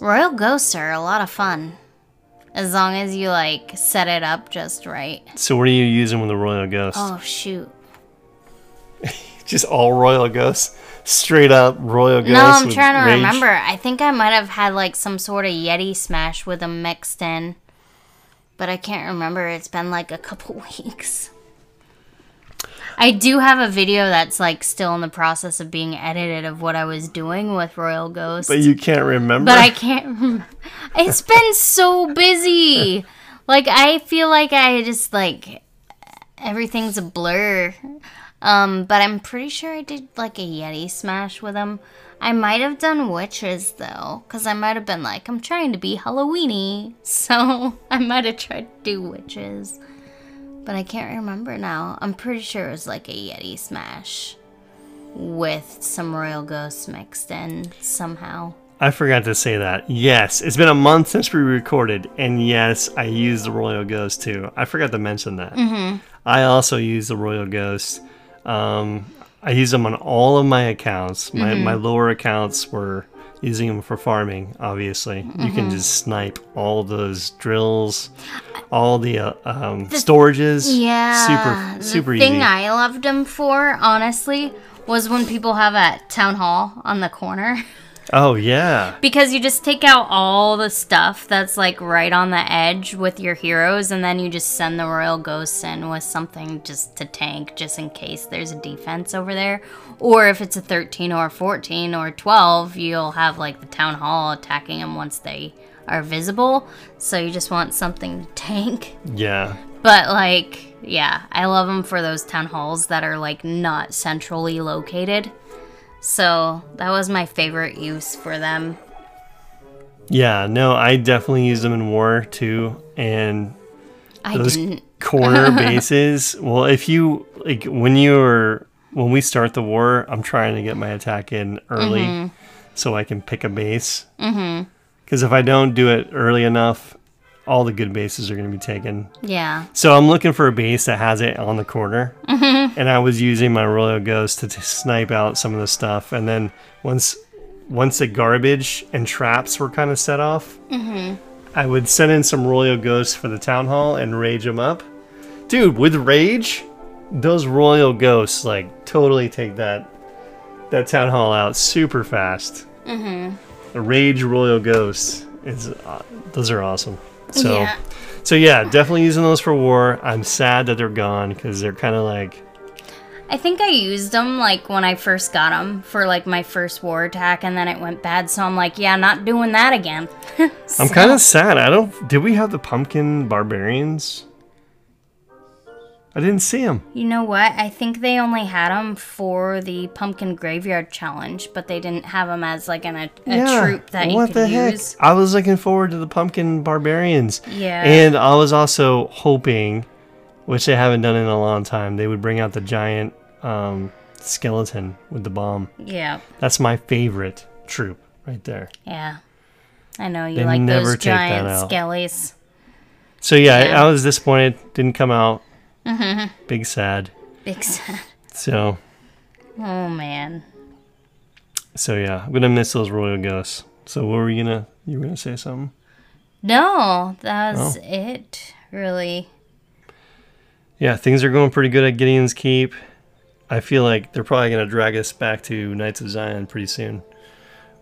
Royal Ghosts are a lot of fun. As long as you, like, set it up just right. So what are you using with the Royal Ghost? Oh, shoot. Just all Royal Ghosts, straight up Royal Ghost. No, I'm trying to rage? remember. I think I might have had, like, some sort of Yeti smash with them mixed in. But I can't remember. It's been, like, a couple weeks. I do have a video that's like still in the process of being edited of what I was doing with Royal Ghost. But you can't remember. But I can't. It's been so busy. Like I feel like I just like everything's a blur. Um, but I'm pretty sure I did like a Yeti smash with him. I might have done witches though, because I might have been like, I'm trying to be Halloweeny, so I might have tried to do witches. But I can't remember now. I'm pretty sure it was like a Yeti smash with some Royal Ghosts mixed in somehow. I forgot to say that. Yes, it's been a month since we recorded, and yes, I used the Royal Ghost too. I forgot to mention that. Mm-hmm. I also use the Royal Ghost. Um, I use them on all of my accounts. My Mm-hmm. my lower accounts were using them for farming. Obviously, you Mm-hmm. can just snipe all those drills, all the uh, um, storages. Yeah. super super the thing easy. I loved them for, honestly, was when people have a town hall on the corner. oh yeah, Because you just take out all the stuff that's like right on the edge with your heroes, and then you just send the royal ghosts in with something just to tank, just in case there's a defense over there. Or if it's a 13 or 14 or 12, you'll have like the town hall attacking them once they are visible. So you just want something to tank. yeah. But like, yeah, I love them for those town halls that are like not centrally located. So that was my favorite use for them. Yeah, no, I definitely use them in war too, and I those didn't. corner bases. Well, if you like when you're when we start the war, I'm trying to get my attack in early Mm-hmm. so I can pick a base. Because if I don't do it early enough, all the good bases are going to be taken. Yeah. So I'm looking for a base that has it on the corner, Mm-hmm. and I was using my Royal Ghost to t- snipe out some of the stuff. And then once once the garbage and traps were kind of set off, I would send in some Royal Ghosts for the town hall and rage them up. Dude, with rage, those Royal Ghosts like totally take that that town hall out super fast. Mm-hmm. The rage Royal Ghosts is uh, those are awesome. So. yeah. So yeah, definitely using those for war. I'm sad that they're gone because they're kind of like I think I used them like when I first got them for like my first war attack, and then it went bad. So I'm like, yeah, not doing that again. I'm kind of sad. I don't. Did we have the pumpkin barbarians? I didn't see them. You know what? I think they only had them for the pumpkin graveyard challenge, but they didn't have them as like an, a, a troop that you what could the heck? use. I was looking forward to the pumpkin barbarians. Yeah. And I was also hoping, which they haven't done in a long time, they would bring out the giant um, skeleton with the bomb. Yeah, That's my favorite troop right there. yeah. I know you They like those giant skellies. So yeah, Yeah. I, I was disappointed. Didn't come out. Big sad. Big sad. So Oh man. so yeah, I'm gonna miss those royal ghosts. So what were you gonna you were gonna say something? No, that was Oh. it. Really. Yeah, things are going pretty good at Gideon's Keep. I feel like they're probably gonna drag us back to Knights of Zion pretty soon.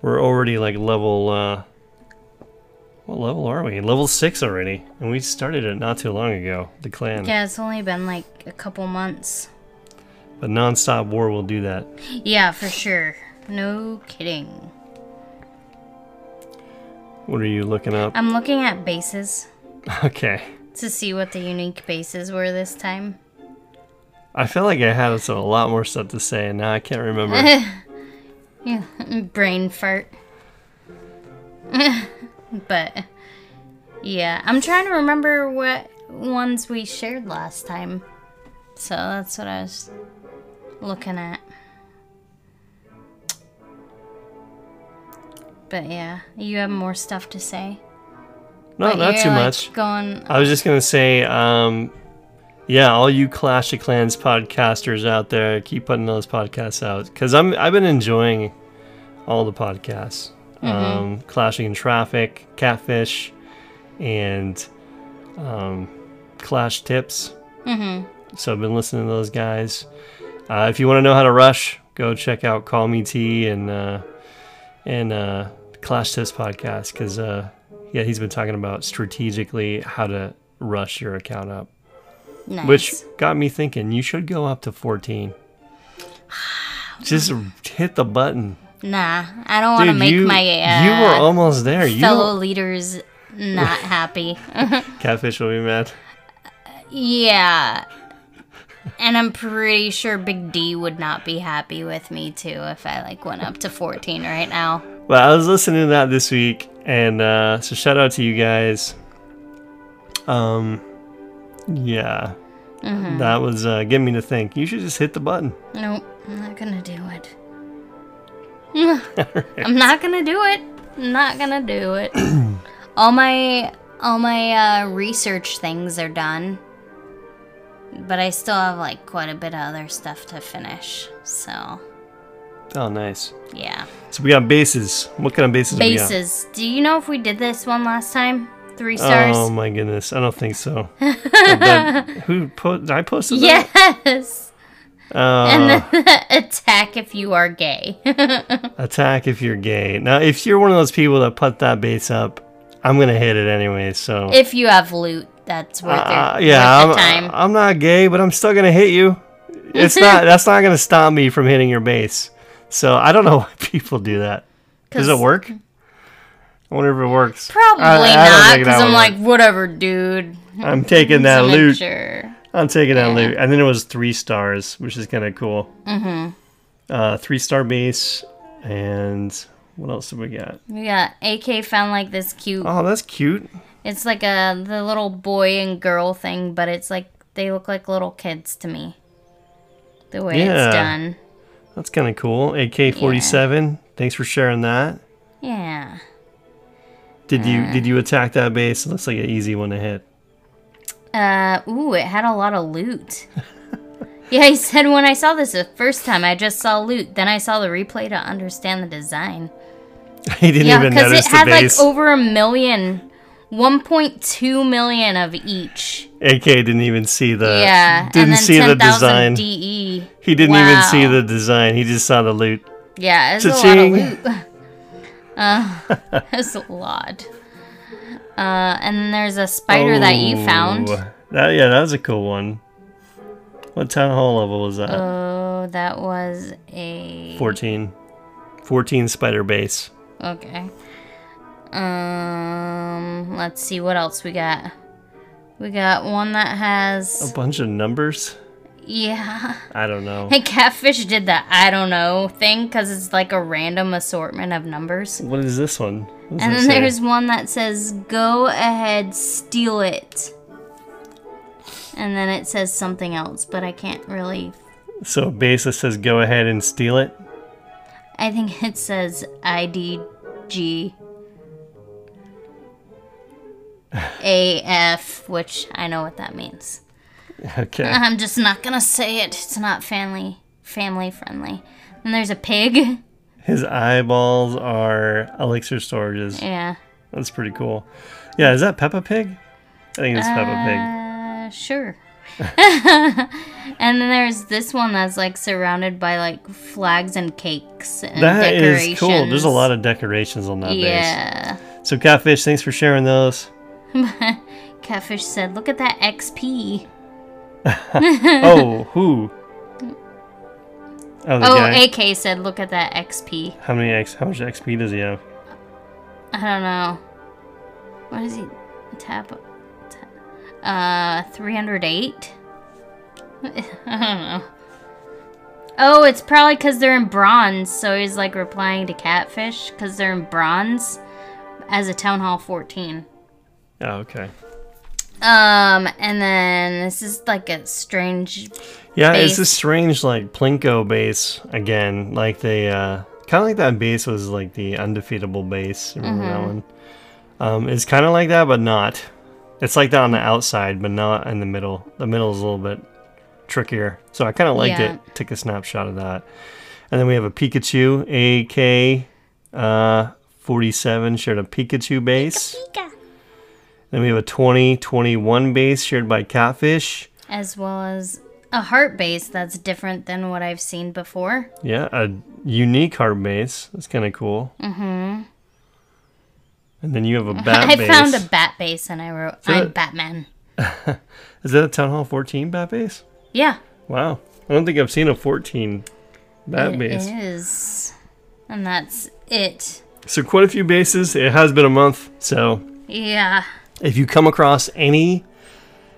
We're already like level uh what level are we? Level six already. And we started it not too long ago, the clan. Yeah, it's only been like a couple months. But non-stop war will do that. Yeah, for sure. No kidding. What are you looking up? I'm looking at bases. Okay. to see what the unique bases were this time. I feel like I had a lot more stuff to say, and now I can't remember. Yeah, brain fart. But yeah, I'm trying to remember what ones we shared last time. So that's what I was looking at. But yeah, you have more stuff to say. no, But not too like, much. Going. I was just gonna say, um, yeah, all you Clash of Clans podcasters out there, keep putting those podcasts out because I'm I've been enjoying all the podcasts. Um, Clashing in Traffic, Catfish, and um, Clash Tips. Mm-hmm. So I've been listening to those guys. Uh, if you want to know how to rush, go check out Call Me T and uh, and uh, Clash Tips podcast because uh, yeah, he's been talking about strategically how to rush your account up, Nice. which got me thinking you should go up to 14. Just hit the button, Nah, I don't want to make you my uh, you were almost there. You fellow don't- leaders not happy. catfish will be mad. yeah. And I'm pretty sure Big D would not be happy with me too if I like went up to 14 right now. Well, I was listening to that this week, and uh, so shout out to you guys. Um, yeah, Mm-hmm. that was uh, getting me to think. You should just hit the button. Nope, I'm not gonna do it. I'm not gonna do it. I'm not gonna do it. all my all my uh, research things are done, but I still have like quite a bit of other stuff to finish. So Oh, nice. yeah, So we got bases. What kind of bases? bases. Do you know if we did this one last time? Three stars. Oh my goodness, I don't think so. Who po- I posted that? Uh, And then attack if you are gay. attack if you're gay. Now, if you're one of those people that put that base up, I'm gonna hit it anyway. So if you have loot, that's worth, Uh, it, yeah, worth I'm. I'm not gay, but I'm still gonna hit you. It's not. that's not gonna stop me from hitting your base. So I don't know why people do that. Does it work? I wonder if it works. Probably I- not, because I'm like, whatever, dude. I'm taking that loot. Sure. I'm taking that Yeah. loot. And then it was three stars, which is kind of cool. Mm-hmm. Uh, three star base, and what else did we got? We got AK found like this cute. Oh, that's cute. It's like a the little boy and girl thing, but it's like they look like little kids to me. The way Yeah. it's done. That's kind of cool. AK-47. Thanks for sharing that. Yeah. Did you did you attack that base? It looks like an easy one to hit. Uh, ooh, it had a lot of loot. yeah, he said when I saw this the first time, I just saw loot. Then I saw the replay to understand the design. he didn't Yeah, even because it had the like over a million, 1.2 million of each. AK didn't even see the yeah, didn't and then see the 10,000 design. DE. He didn't even see the design. He just saw the loot. Yeah, it's a lot of loot. Uh, it's a lot. Uh, and then there's a spider that you found. Oh, That yeah, that was a cool one. What town hall level was that? Oh, that was a 14. 14 spider base. Okay. Um, let's see what else we got. We got one that has A bunch of numbers. Yeah. I don't know. Hey, Catfish did that I don't know thing because it's like a random assortment of numbers. What is this one? And then say? there's one that says "Go ahead, steal it." And then it says something else, but I can't really. so basis says go ahead and steal it. I think it says IDG AF, which I know what that means. Okay. I'm just not gonna say it. It's not family family friendly. And there's a pig. His eyeballs are elixir storages. Yeah. That's pretty cool. Yeah, is that Peppa Pig? I think it's Peppa Pig. Uh, sure. and then there's this one that's like surrounded by like flags and cakes and That decorations. is cool. There's a lot of decorations on that base. Yeah. So Catfish, thanks for sharing those. Catfish said, "Look at that XP." oh, who? Oh, the Oh, guy. AK said, "Look at that XP." how many X? How much XP does he have? I don't know. What does he tap? tap? Uh, 308? I don't know. Oh, it's probably because they're in bronze, so he's like replying to Catfish because they're in bronze as a Town Hall 14. Oh, okay. Um, and then this is like a strange. Yeah, it's Base. a strange like Plinko base again. Like they uh kind of like that base was like the undefeatable base. Remember that Mm-hmm. one? Um, it's kind of like that, but not. It's like that on the outside, but not in the middle. The middle is a little bit trickier. So I kind of liked Yeah. it. Took a snapshot of that. And then we have a Pikachu AK uh 47 shared a Pikachu base. Pika. Then we have a 2021 base shared by Catfish. as well as a heart base that's different than what I've seen before. Yeah, a unique heart base. That's kind of cool. Mm-hmm. And then you have a bat I base. found a bat base and I wrote, So I'm that- Batman. Is that a Town Hall 14 bat base? Yeah, Wow. I don't think I've seen a 14 bat it base. is. And that's it. So quite a few bases. It has been a month. So Yeah. If you come across any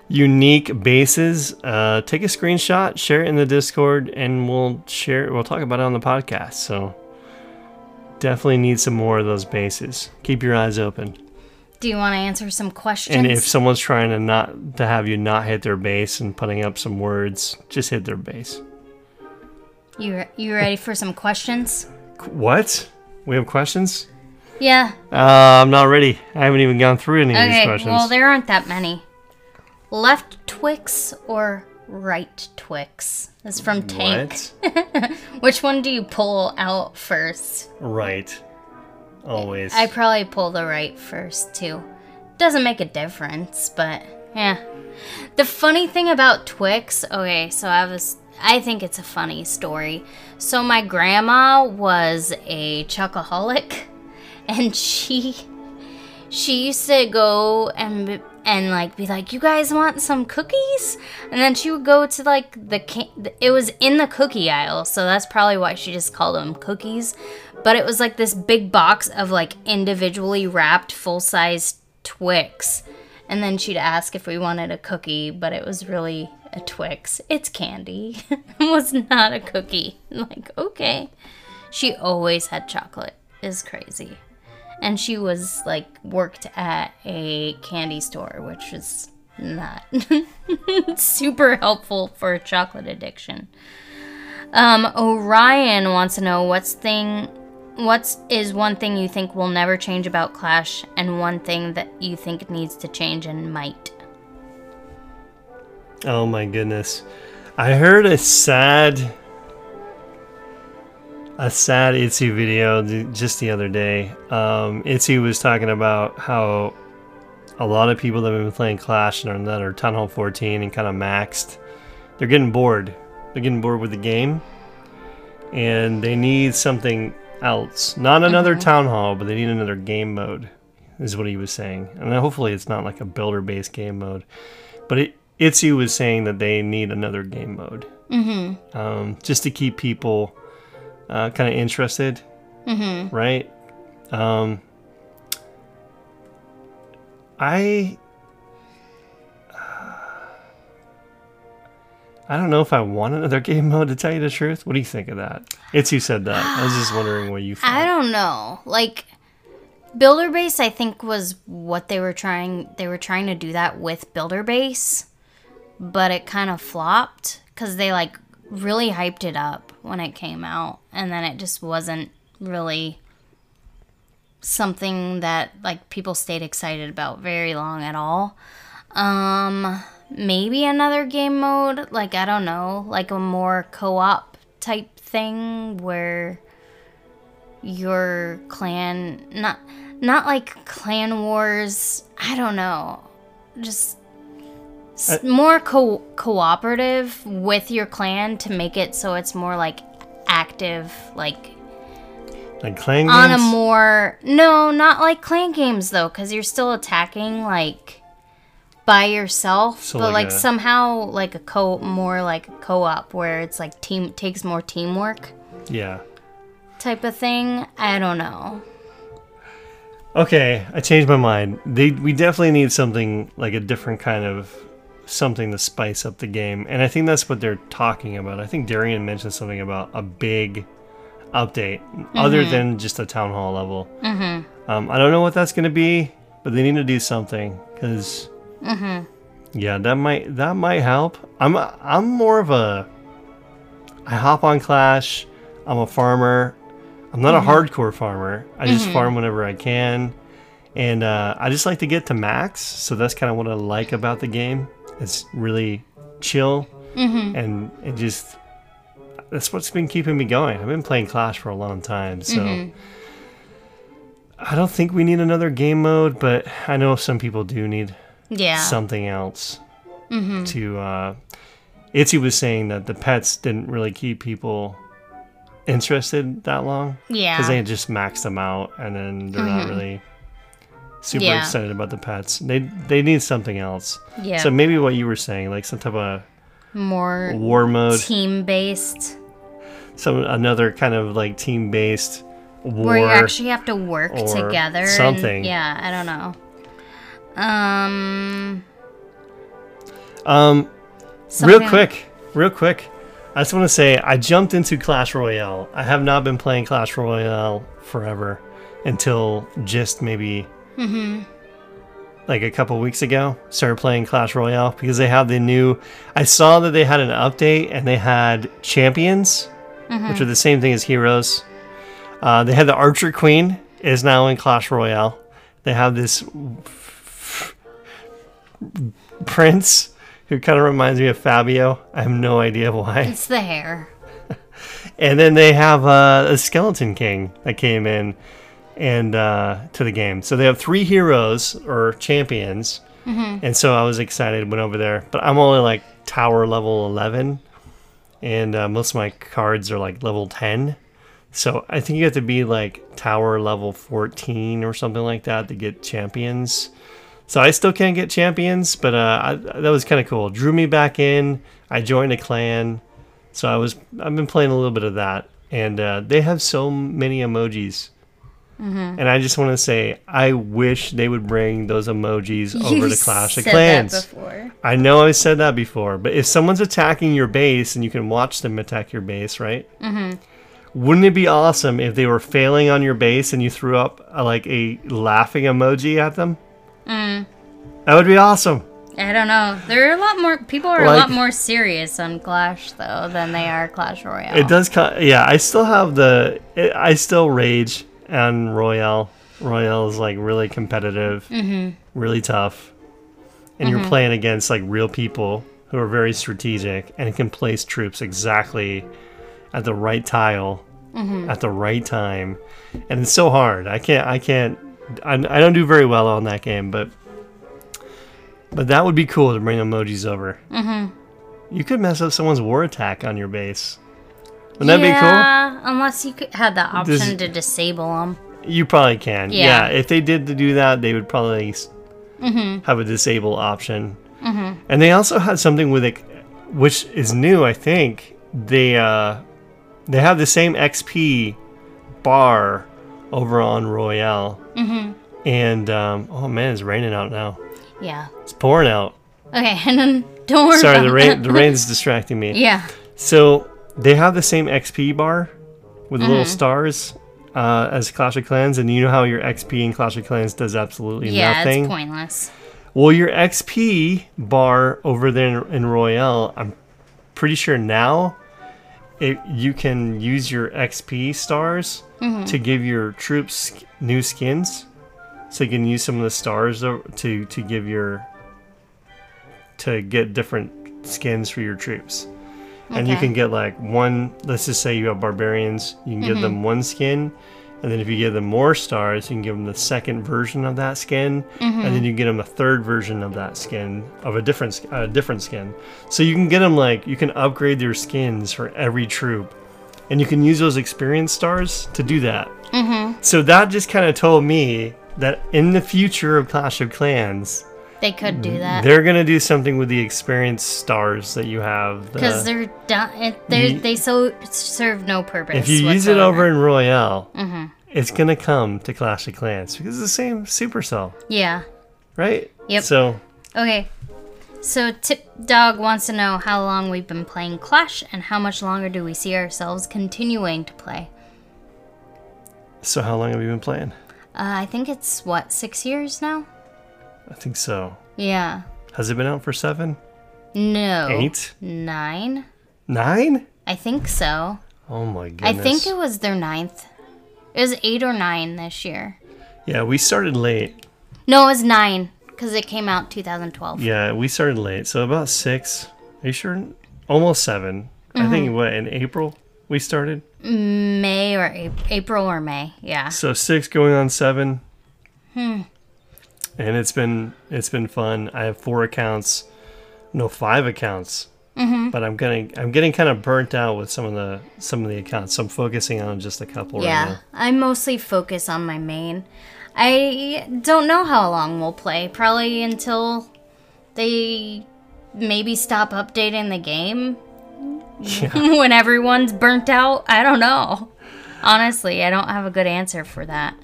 unique bases, uh, take a screenshot, share it in the Discord, and we'll share. We'll talk about it on the podcast. So definitely need some more of those bases. Keep your eyes open. Do you want to answer some questions? And if someone's trying to not to have you not hit their base and putting up some words, just hit their base. you you ready for some questions? What? We have questions? Yeah. Uh, I'm not ready. I haven't even gone through any of these Okay. questions. Well, there aren't that many. Left Twix or right Twix? That's from Tank. What? Which one do you pull out first? right. Always. I probably pull the right first too. Doesn't make a difference, but yeah. The funny thing about Twix, okay, so I was I think it's a funny story. So my grandma was a chocoholic and she she used to go and and like be like, "You guys want some cookies?" And then she would go to like the it was in the cookie aisle, so that's probably why she just called them cookies. But it was like this big box of like individually wrapped full-size Twix. And then she'd ask if we wanted a cookie, but it was really a Twix. It's candy. it was not a cookie. Like, okay. She always had chocolate. Is crazy and she was like worked at a candy store which was not super helpful for chocolate addiction um orion wants to know what's thing what's is one thing you think will never change about clash and one thing that you think needs to change and might oh my goodness. I heard a sad a sad ITzu video just the other day. Um, ITzu was talking about how a lot of people that have been playing Clash and are, that are Town Hall 14 and kind of maxed, they're getting bored. They're getting bored with the game, and they need something else. Not another Town Hall, but they need another game mode, is what he was saying. And hopefully it's not like a builder-based game mode, but it, ITzu was saying that they need another game mode, mm-hmm. um, just to keep people uh, kind of interested, mm-hmm. right? Um, I I don't know if I want another game mode to tell you the truth. What do you think of that? It's you said that. I was just wondering what you thought. I don't know. Like Builder Base I think was what they were trying they were trying to do that with Builder Base, but it kind of flopped cuz they like really hyped it up when it came out and then it just wasn't really something that like people stayed excited about very long at all. Um maybe another game mode, like I don't know, like a more co-op type thing where your clan not not like clan wars, I don't know. Just s- uh, more co- cooperative with your clan to make it so it's more like active like like clan on a more no not like clan games though because you're still attacking like by yourself So but like like, a- somehow like a co more like a co-op where it's like team takes more teamwork yeah. type of thing i don't know Okay, I changed my mind. They we definitely need something like a different kind of something to spice up the game, and I think that's what they're talking about. I think Darian mentioned something about a big update, other than just a town hall level. Mm-hmm. Um, I don't know what that's going to be, but they need to do something because, yeah, that might that might help. I'm I'm more of a I hop on Clash. I'm a farmer. I'm not a hardcore farmer. I just farm whenever I can. And uh, I just like to get to max. So that's kind of what I like about the game. It's really chill. Mm-hmm. And it just, that's what's been keeping me going. I've been playing Clash for a long time. So mm-hmm. I don't think we need another game mode, but I know some people do need Yeah. something else mm-hmm. to uh ITzu was saying that the pets didn't really keep people interested that long yeah. because they just maxed them out and then they're not really super Yeah. excited about the pets they they need something else yeah. so maybe what you were saying like some type of more war mode team based some another kind of like team based war where you actually have to work or together. and- something. yeah, I don't know. Um. um real quick real quick I just want to say I jumped into Clash Royale. I have not been playing Clash Royale forever until just maybe like a couple weeks ago. Started playing Clash Royale because they have the new. I saw that they had an update and they had champions, which are the same thing as heroes. Uh, they had the Archer Queen is now in Clash Royale. They have this prince who kind of reminds me of Fabio. I have no idea why. It's the hair. And then they have uh, a Skeleton King that came in and uh, to the game. So they have three heroes or champions. And so I was excited, went over there. But I'm only like tower level 11. And uh, most of my cards are like level 10. So I think you have to be like tower level 14 or something like that to get champions. So I still can't get champions, but uh, I, that was kind of cool. Drew me back in. I joined a clan. So I was I've been playing a little bit of that, and uh, they have so many emojis. Mm-hmm. And I just want to say, I wish they would bring those emojis over You to Clash of Clans. That before. I know I said that before, but if someone's attacking your base and you can watch them attack your base, right? Mm-hmm. Wouldn't it be awesome if they were failing on your base and you threw up a, like a laughing emoji at them? Mm. That would be awesome. I don't know. There are a lot more people are a lot more serious on Clash though than they are Clash Royale. It does. Yeah, I still have the. It, I still rage on Royale. Royale is like really competitive, mm-hmm. really tough, and you're mm-hmm. playing against like real people who are very strategic and can place troops exactly at the right tile mm-hmm. at the right time, and it's so hard. I can't. I can't. I, I don't do very well on that game, but but that would be cool to bring emojis over. Mm-hmm. You could mess up someone's war attack on your base. Wouldn't that be cool? Yeah, unless you could, had the option to disable them. You probably can. Yeah. Yeah. if they did to do that, they would probably s have a disable option. And they also had something with it, which is new. I think they uh, they have the same XP bar over on Royale. Mm-hmm. And um, oh man, it's raining out now. Yeah. It's pouring out. Okay, and then don't worry. Sorry, about the rain that. the rain's distracting me. yeah. So they have the same XP bar with Mm-hmm. little stars uh, as Clash of Clans, and you know how your XP in Clash of Clans does absolutely Yeah, nothing. it's pointless. Well, your XP bar over there in, in Royale, I'm pretty sure now it, you can use your XP stars Mm-hmm. to give your troops new skins. So you can use some of the stars to to give your to get different skins for your troops. And you can get like one. Let's just say you have barbarians. You can give Mm-hmm. them one skin, and then if you give them more stars, you can give them the second version of that skin, Mm-hmm. and then you can get them a third version of that skin of a different a different skin. So you can get them like you can upgrade their skins for every troop, and you can use those experience stars to do that. Mm-hmm. So that just kind of told me that in the future of Clash of Clans, They could do that they're gonna do something with the experience stars that you have. the- because they're done. They're, You- they so serve no purpose. if you use it over in Royale, it's gonna come to Clash of Clans because it's the same Supercell, Yeah. right? Yep. So Okay. So Tip Dog wants to know how long we've been playing Clash and how much longer do we see ourselves continuing to play. so how long have you been playing? Uh, I think it's what six years now. I think so. Yeah. Has it been out for seven, No. eight, Nine. nine? I think so. Oh my goodness! I think it was their ninth. It was eight or nine this year. yeah, we started late. No, it was nine because it came out 2012. Yeah, we started late, so about six. Are you sure? Almost 7 I think Mm-hmm. what in April we started. May or April, April or May. Yeah. So six going on seven. Hmm. And it's been it's been fun. I have four accounts, no five accounts. Mm-hmm. But I'm getting I'm getting kind of burnt out with some of the some of the accounts. So I'm focusing on just a couple right Yeah, now. I mostly focus on my main. I don't know how long we'll play. Probably until they maybe stop updating the game Yeah. when everyone's burnt out. I don't know. Honestly, I don't have a good answer for that.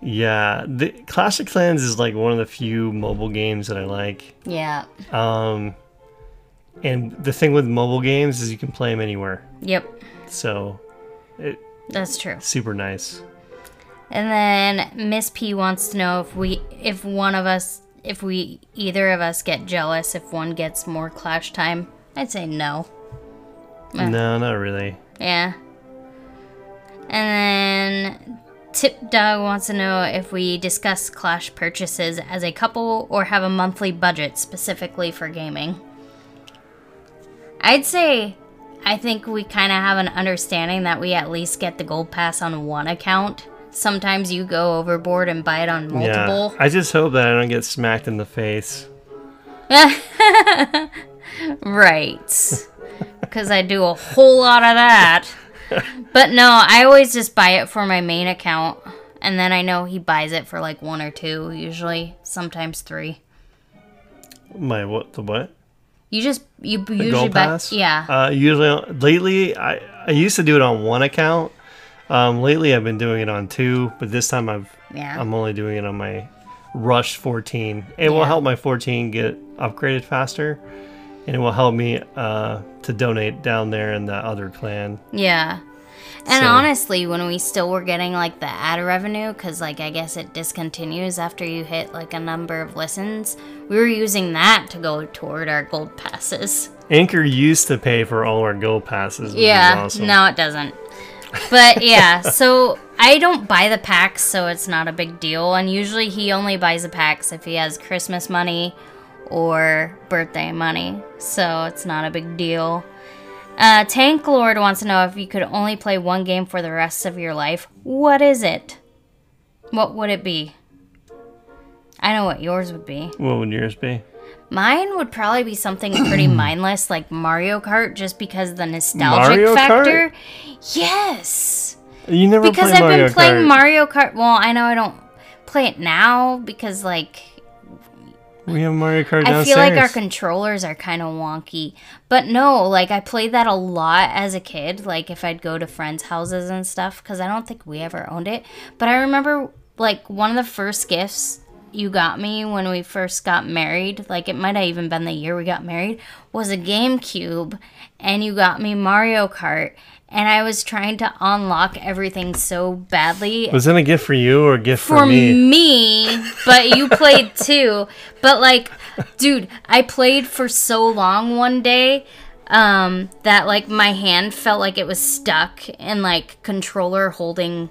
Yeah, the Clash of Clans is like one of the few mobile games that I like. Yeah. Um, and the thing with mobile games is you can play them anywhere. Yep. So, it That's true. super nice. And then Miss P wants to know if we if one of us if we either of us get jealous if one gets more clash time. I'd say no. Eh. No, not really. Yeah. And then Tip Dog wants to know if we discuss Clash purchases as a couple or have a monthly budget specifically for gaming. I'd say I think we kind of have an understanding that we at least get the gold pass on one account. Sometimes you go overboard and buy it on multiple. Yeah, I just hope that I don't get smacked in the face. Right. Because I do a whole lot of that. But no, I always just buy it for my main account. And then I know he buys it for like one or two, usually, sometimes three. My what? The what? You just, you The usually buy. pass? Yeah. Uh, usually, lately, I I used to do it on one account. Um, lately, I've been doing it on two, but this time I've Yeah. I'm only doing it on my Rush 14. It will help my 14 get upgraded faster, and it will help me uh, to donate down there in the other clan. Yeah. And So- honestly, when we still were getting like the ad revenue, because like I guess it discontinues after you hit like a number of listens, we were using that to go toward our gold passes. Anchor used to pay for all our gold passes. Yeah, awesome. no, it doesn't. But yeah, so I don't buy the packs, so it's not a big deal. And usually he only buys the packs if he has Christmas money or birthday money, so it's not a big deal. Uh, Tank Lord wants to know if you could only play one game for the rest of your life. What is it? What would it be? I know what yours would be. What would yours be? Mine would probably be something pretty mindless like Mario Kart just because of the nostalgic Mario Kart? factor. Yes. You never played Mario Kart. Because I've Mario been playing Kart. Mario Kart. Well, I know I don't play it now because like we have Mario Kart I feel like our controllers are kind of wonky. But no, like I played that a lot as a kid, like if I'd go to friends' houses and stuff cuz I don't think we ever owned it. But I remember like one of the first gifts you got me when we first got married, like it might have even been the year we got married, was a GameCube and you got me Mario Kart and I was trying to unlock everything so badly Was it a gift for you or a gift for, me? for me? me. but you played too. But like, dude, I played for so long one day um, that like my hand felt like it was stuck in like controller holding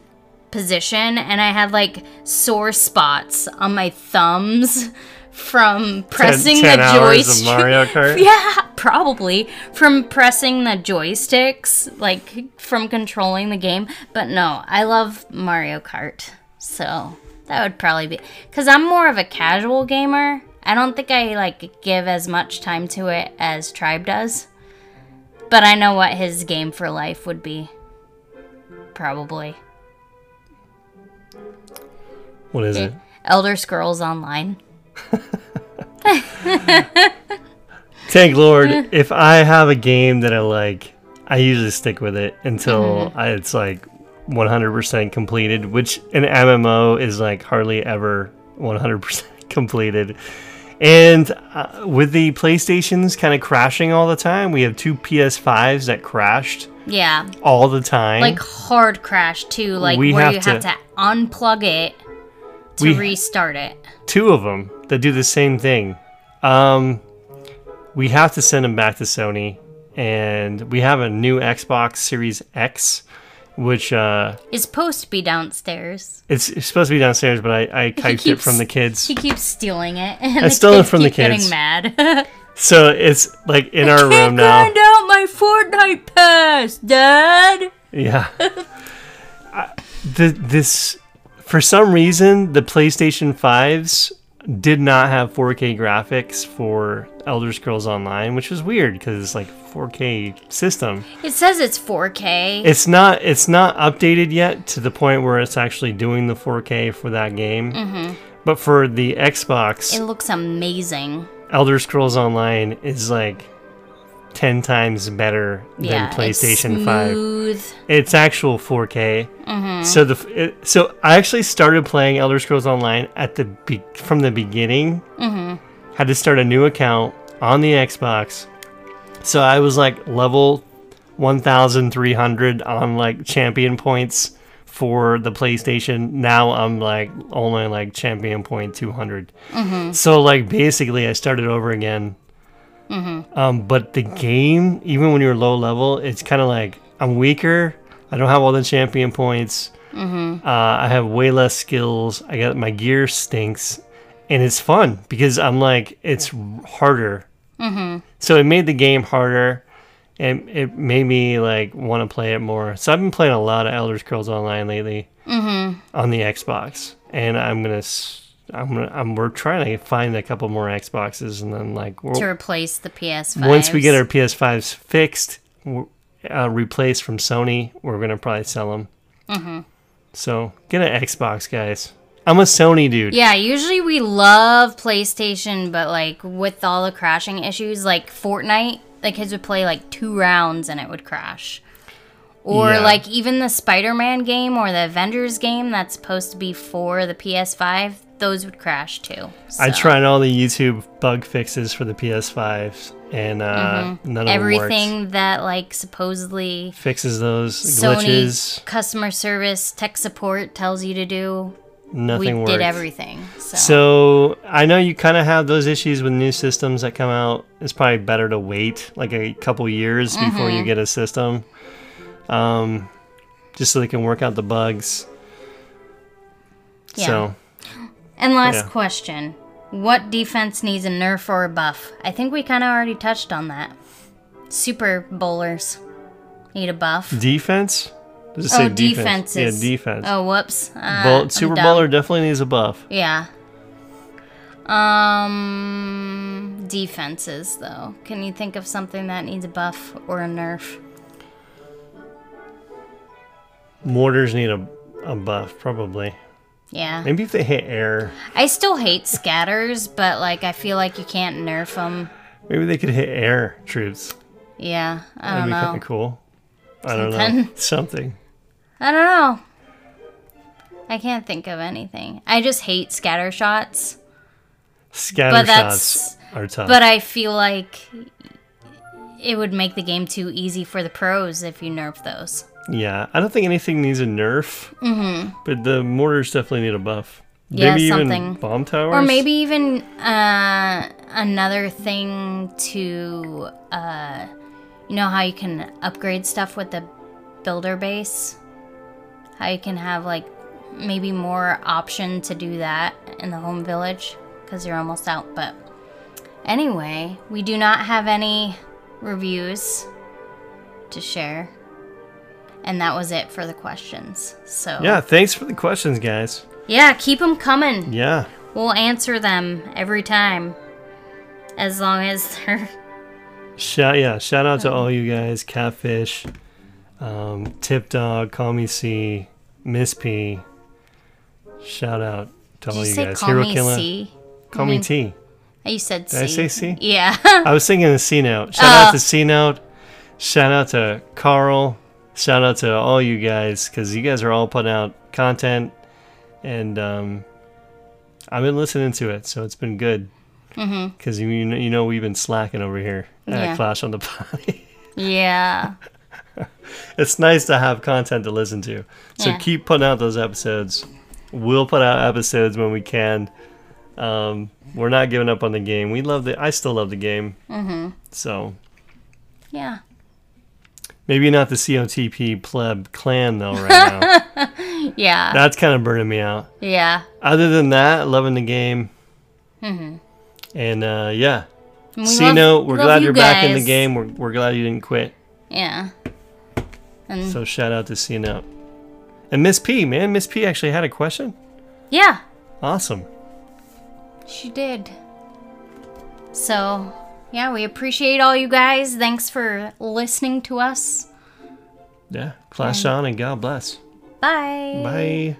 position, and I had like sore spots on my thumbs from pressing 10 the hours joystick. Mario Kart? yeah, probably from pressing the joysticks, like from controlling the game. But no, I love Mario Kart, so that would probably be because I'm more of a casual gamer. I don't think I like give as much time to it as Tribe does, but I know what his game for life would be. Probably What is eh, it? Elder Scrolls Online. Tank Lord, if I have a game that I like, I usually stick with it until I, it's like 100% completed, which an MMO is like hardly ever 100% completed. And uh, with the PlayStations kind of crashing all the time, we have two PS5s that crashed Yeah. all the time. Like hard crash too, like We where have you have to- to unplug it to We- restart it. two of them that do the same thing. Um, we have to send them back to Sony, and we have a new Xbox Series X, which uh, It's supposed to be downstairs. it's, it's supposed to be downstairs, but I, I kiked it from the kids. He keeps stealing it, and I stole it kids from the keep getting mad. So it's like in our room now. find out my Fortnite pass, Dad. Yeah. I- the, this, for some reason, the PlayStation 5s did not have 4K graphics for Elder Scrolls Online, which was weird because it's like 4K system. It says it's 4K. It's not it's not updated yet to the point where it's actually doing the 4K for that game. Mm-hmm. But for the Xbox, it looks amazing. Elder Scrolls Online is like 10 times better than PlayStation it's 5. It's actual 4K. Mm-hmm. So the it, so I actually started playing Elder Scrolls Online at the be- from the beginning. Mm-hmm. Had to start a new account on the Xbox. So I was like level 1300 on like champion points for the PlayStation. Now I'm like only like champion point 200. So like basically I started over again. Um, but the game, even when you're low level, it's kind of like I'm weaker. I don't have all the champion points. Uh, I have way less skills. I got my gear stinks, and it's fun because I'm like it's harder. So it made the game harder, and it made me like want to play it more. So I've been playing a lot of Elder Scrolls Online lately on the Xbox, and I'm gonna. s- I'm we're trying to find a couple more Xboxes, and then like to replace the PS5. once we get our PS5s fixed, uh, replaced from Sony, we're gonna probably sell them. Mm-hmm. So get an Xbox, guys. I'm a Sony dude. Yeah, usually we love PlayStation, but like with all the crashing issues, like Fortnite, the kids would play like two rounds and it would crash. Or Yeah. like even the Spider Man game or the Avengers game that's supposed to be for the PS5, those would crash too. I tried all the YouTube bug fixes for the PS5s, and uh, none of them Mm-hmm. everything that like supposedly. Fixes those Sony glitches. customer service tech support tells you to do. Nothing we worked. did everything. So, So I know you kind of have those issues with new systems that come out. It's probably better to wait like a couple years before Mm-hmm. you get a system, um, just so they can work out the bugs. Yeah. So And last Yeah. question. What defense needs a nerf or a buff? I think we kind of already touched on that. Super bowlers need a buff. defense. Does it oh, say defenses. Yeah, defense. Oh, whoops. Uh, Super. Bowler definitely needs a buff. Yeah. Um, defenses though. Can you think of something that needs a buff or a nerf? Mortars need a, a buff, probably. Yeah. Maybe if they hit air, I still hate scatters, but like I feel like you can't nerf them. maybe they could hit air troops. Yeah. I That'd don't be kind know. of cool. I don't know. Something. Something. I don't know. I can't think of anything. I just hate scatter shots. Scatter But shots that's- are tough. But I feel like it would make the game too easy for the pros if you nerf those. Yeah, I don't think anything needs a nerf. Mm-hmm. But the mortars definitely need a buff. Yeah, maybe something. even bomb towers. Or maybe even uh, another thing to, uh, you know, how you can upgrade stuff with the builder base? How you can have, like, maybe more option to do that in the home village because you're almost out. But anyway, we do not have any reviews to share. And that was it for the questions. So, Yeah, thanks for the questions, guys. yeah keep them coming. Yeah. We'll answer them every time. As long as they're. Shout yeah, shout out to all you guys, Catfish, um, Tip Dog, Call Me C, Miss P. Shout out to Did all you guys. call Hero me Killer. C? Call I me mean- T. Oh, you said C. Did I say C? Yeah. I was thinking the C note. Shout out Oh. to C note. Shout out to Carl, shout out to all you guys because you guys are all putting out content, and um, I've been listening to it, so it's been good. Because you know, you know we've been slacking over here at Yeah. Clash on the Potty. Yeah. it's nice to have content to listen to. So Yeah. keep putting out those episodes. We'll put out episodes when we can. Um, we're not giving up on the game. We love the. I still love the game. Mm-hmm. So Yeah. Maybe not the COTP pleb clan though. Right now, Yeah. that's kind of burning me out. yeah. Other than that, loving the game. And uh, yeah, we C love- note. We're love glad you you're back in the game. We're, we're glad you didn't quit. Yeah. And So shout out to C note. And Miss P, man, Miss P actually had a question. yeah, Awesome. she did. So, yeah, we appreciate all you guys. Thanks for listening to us. Yeah. Clash on and God bless. Bye. Bye.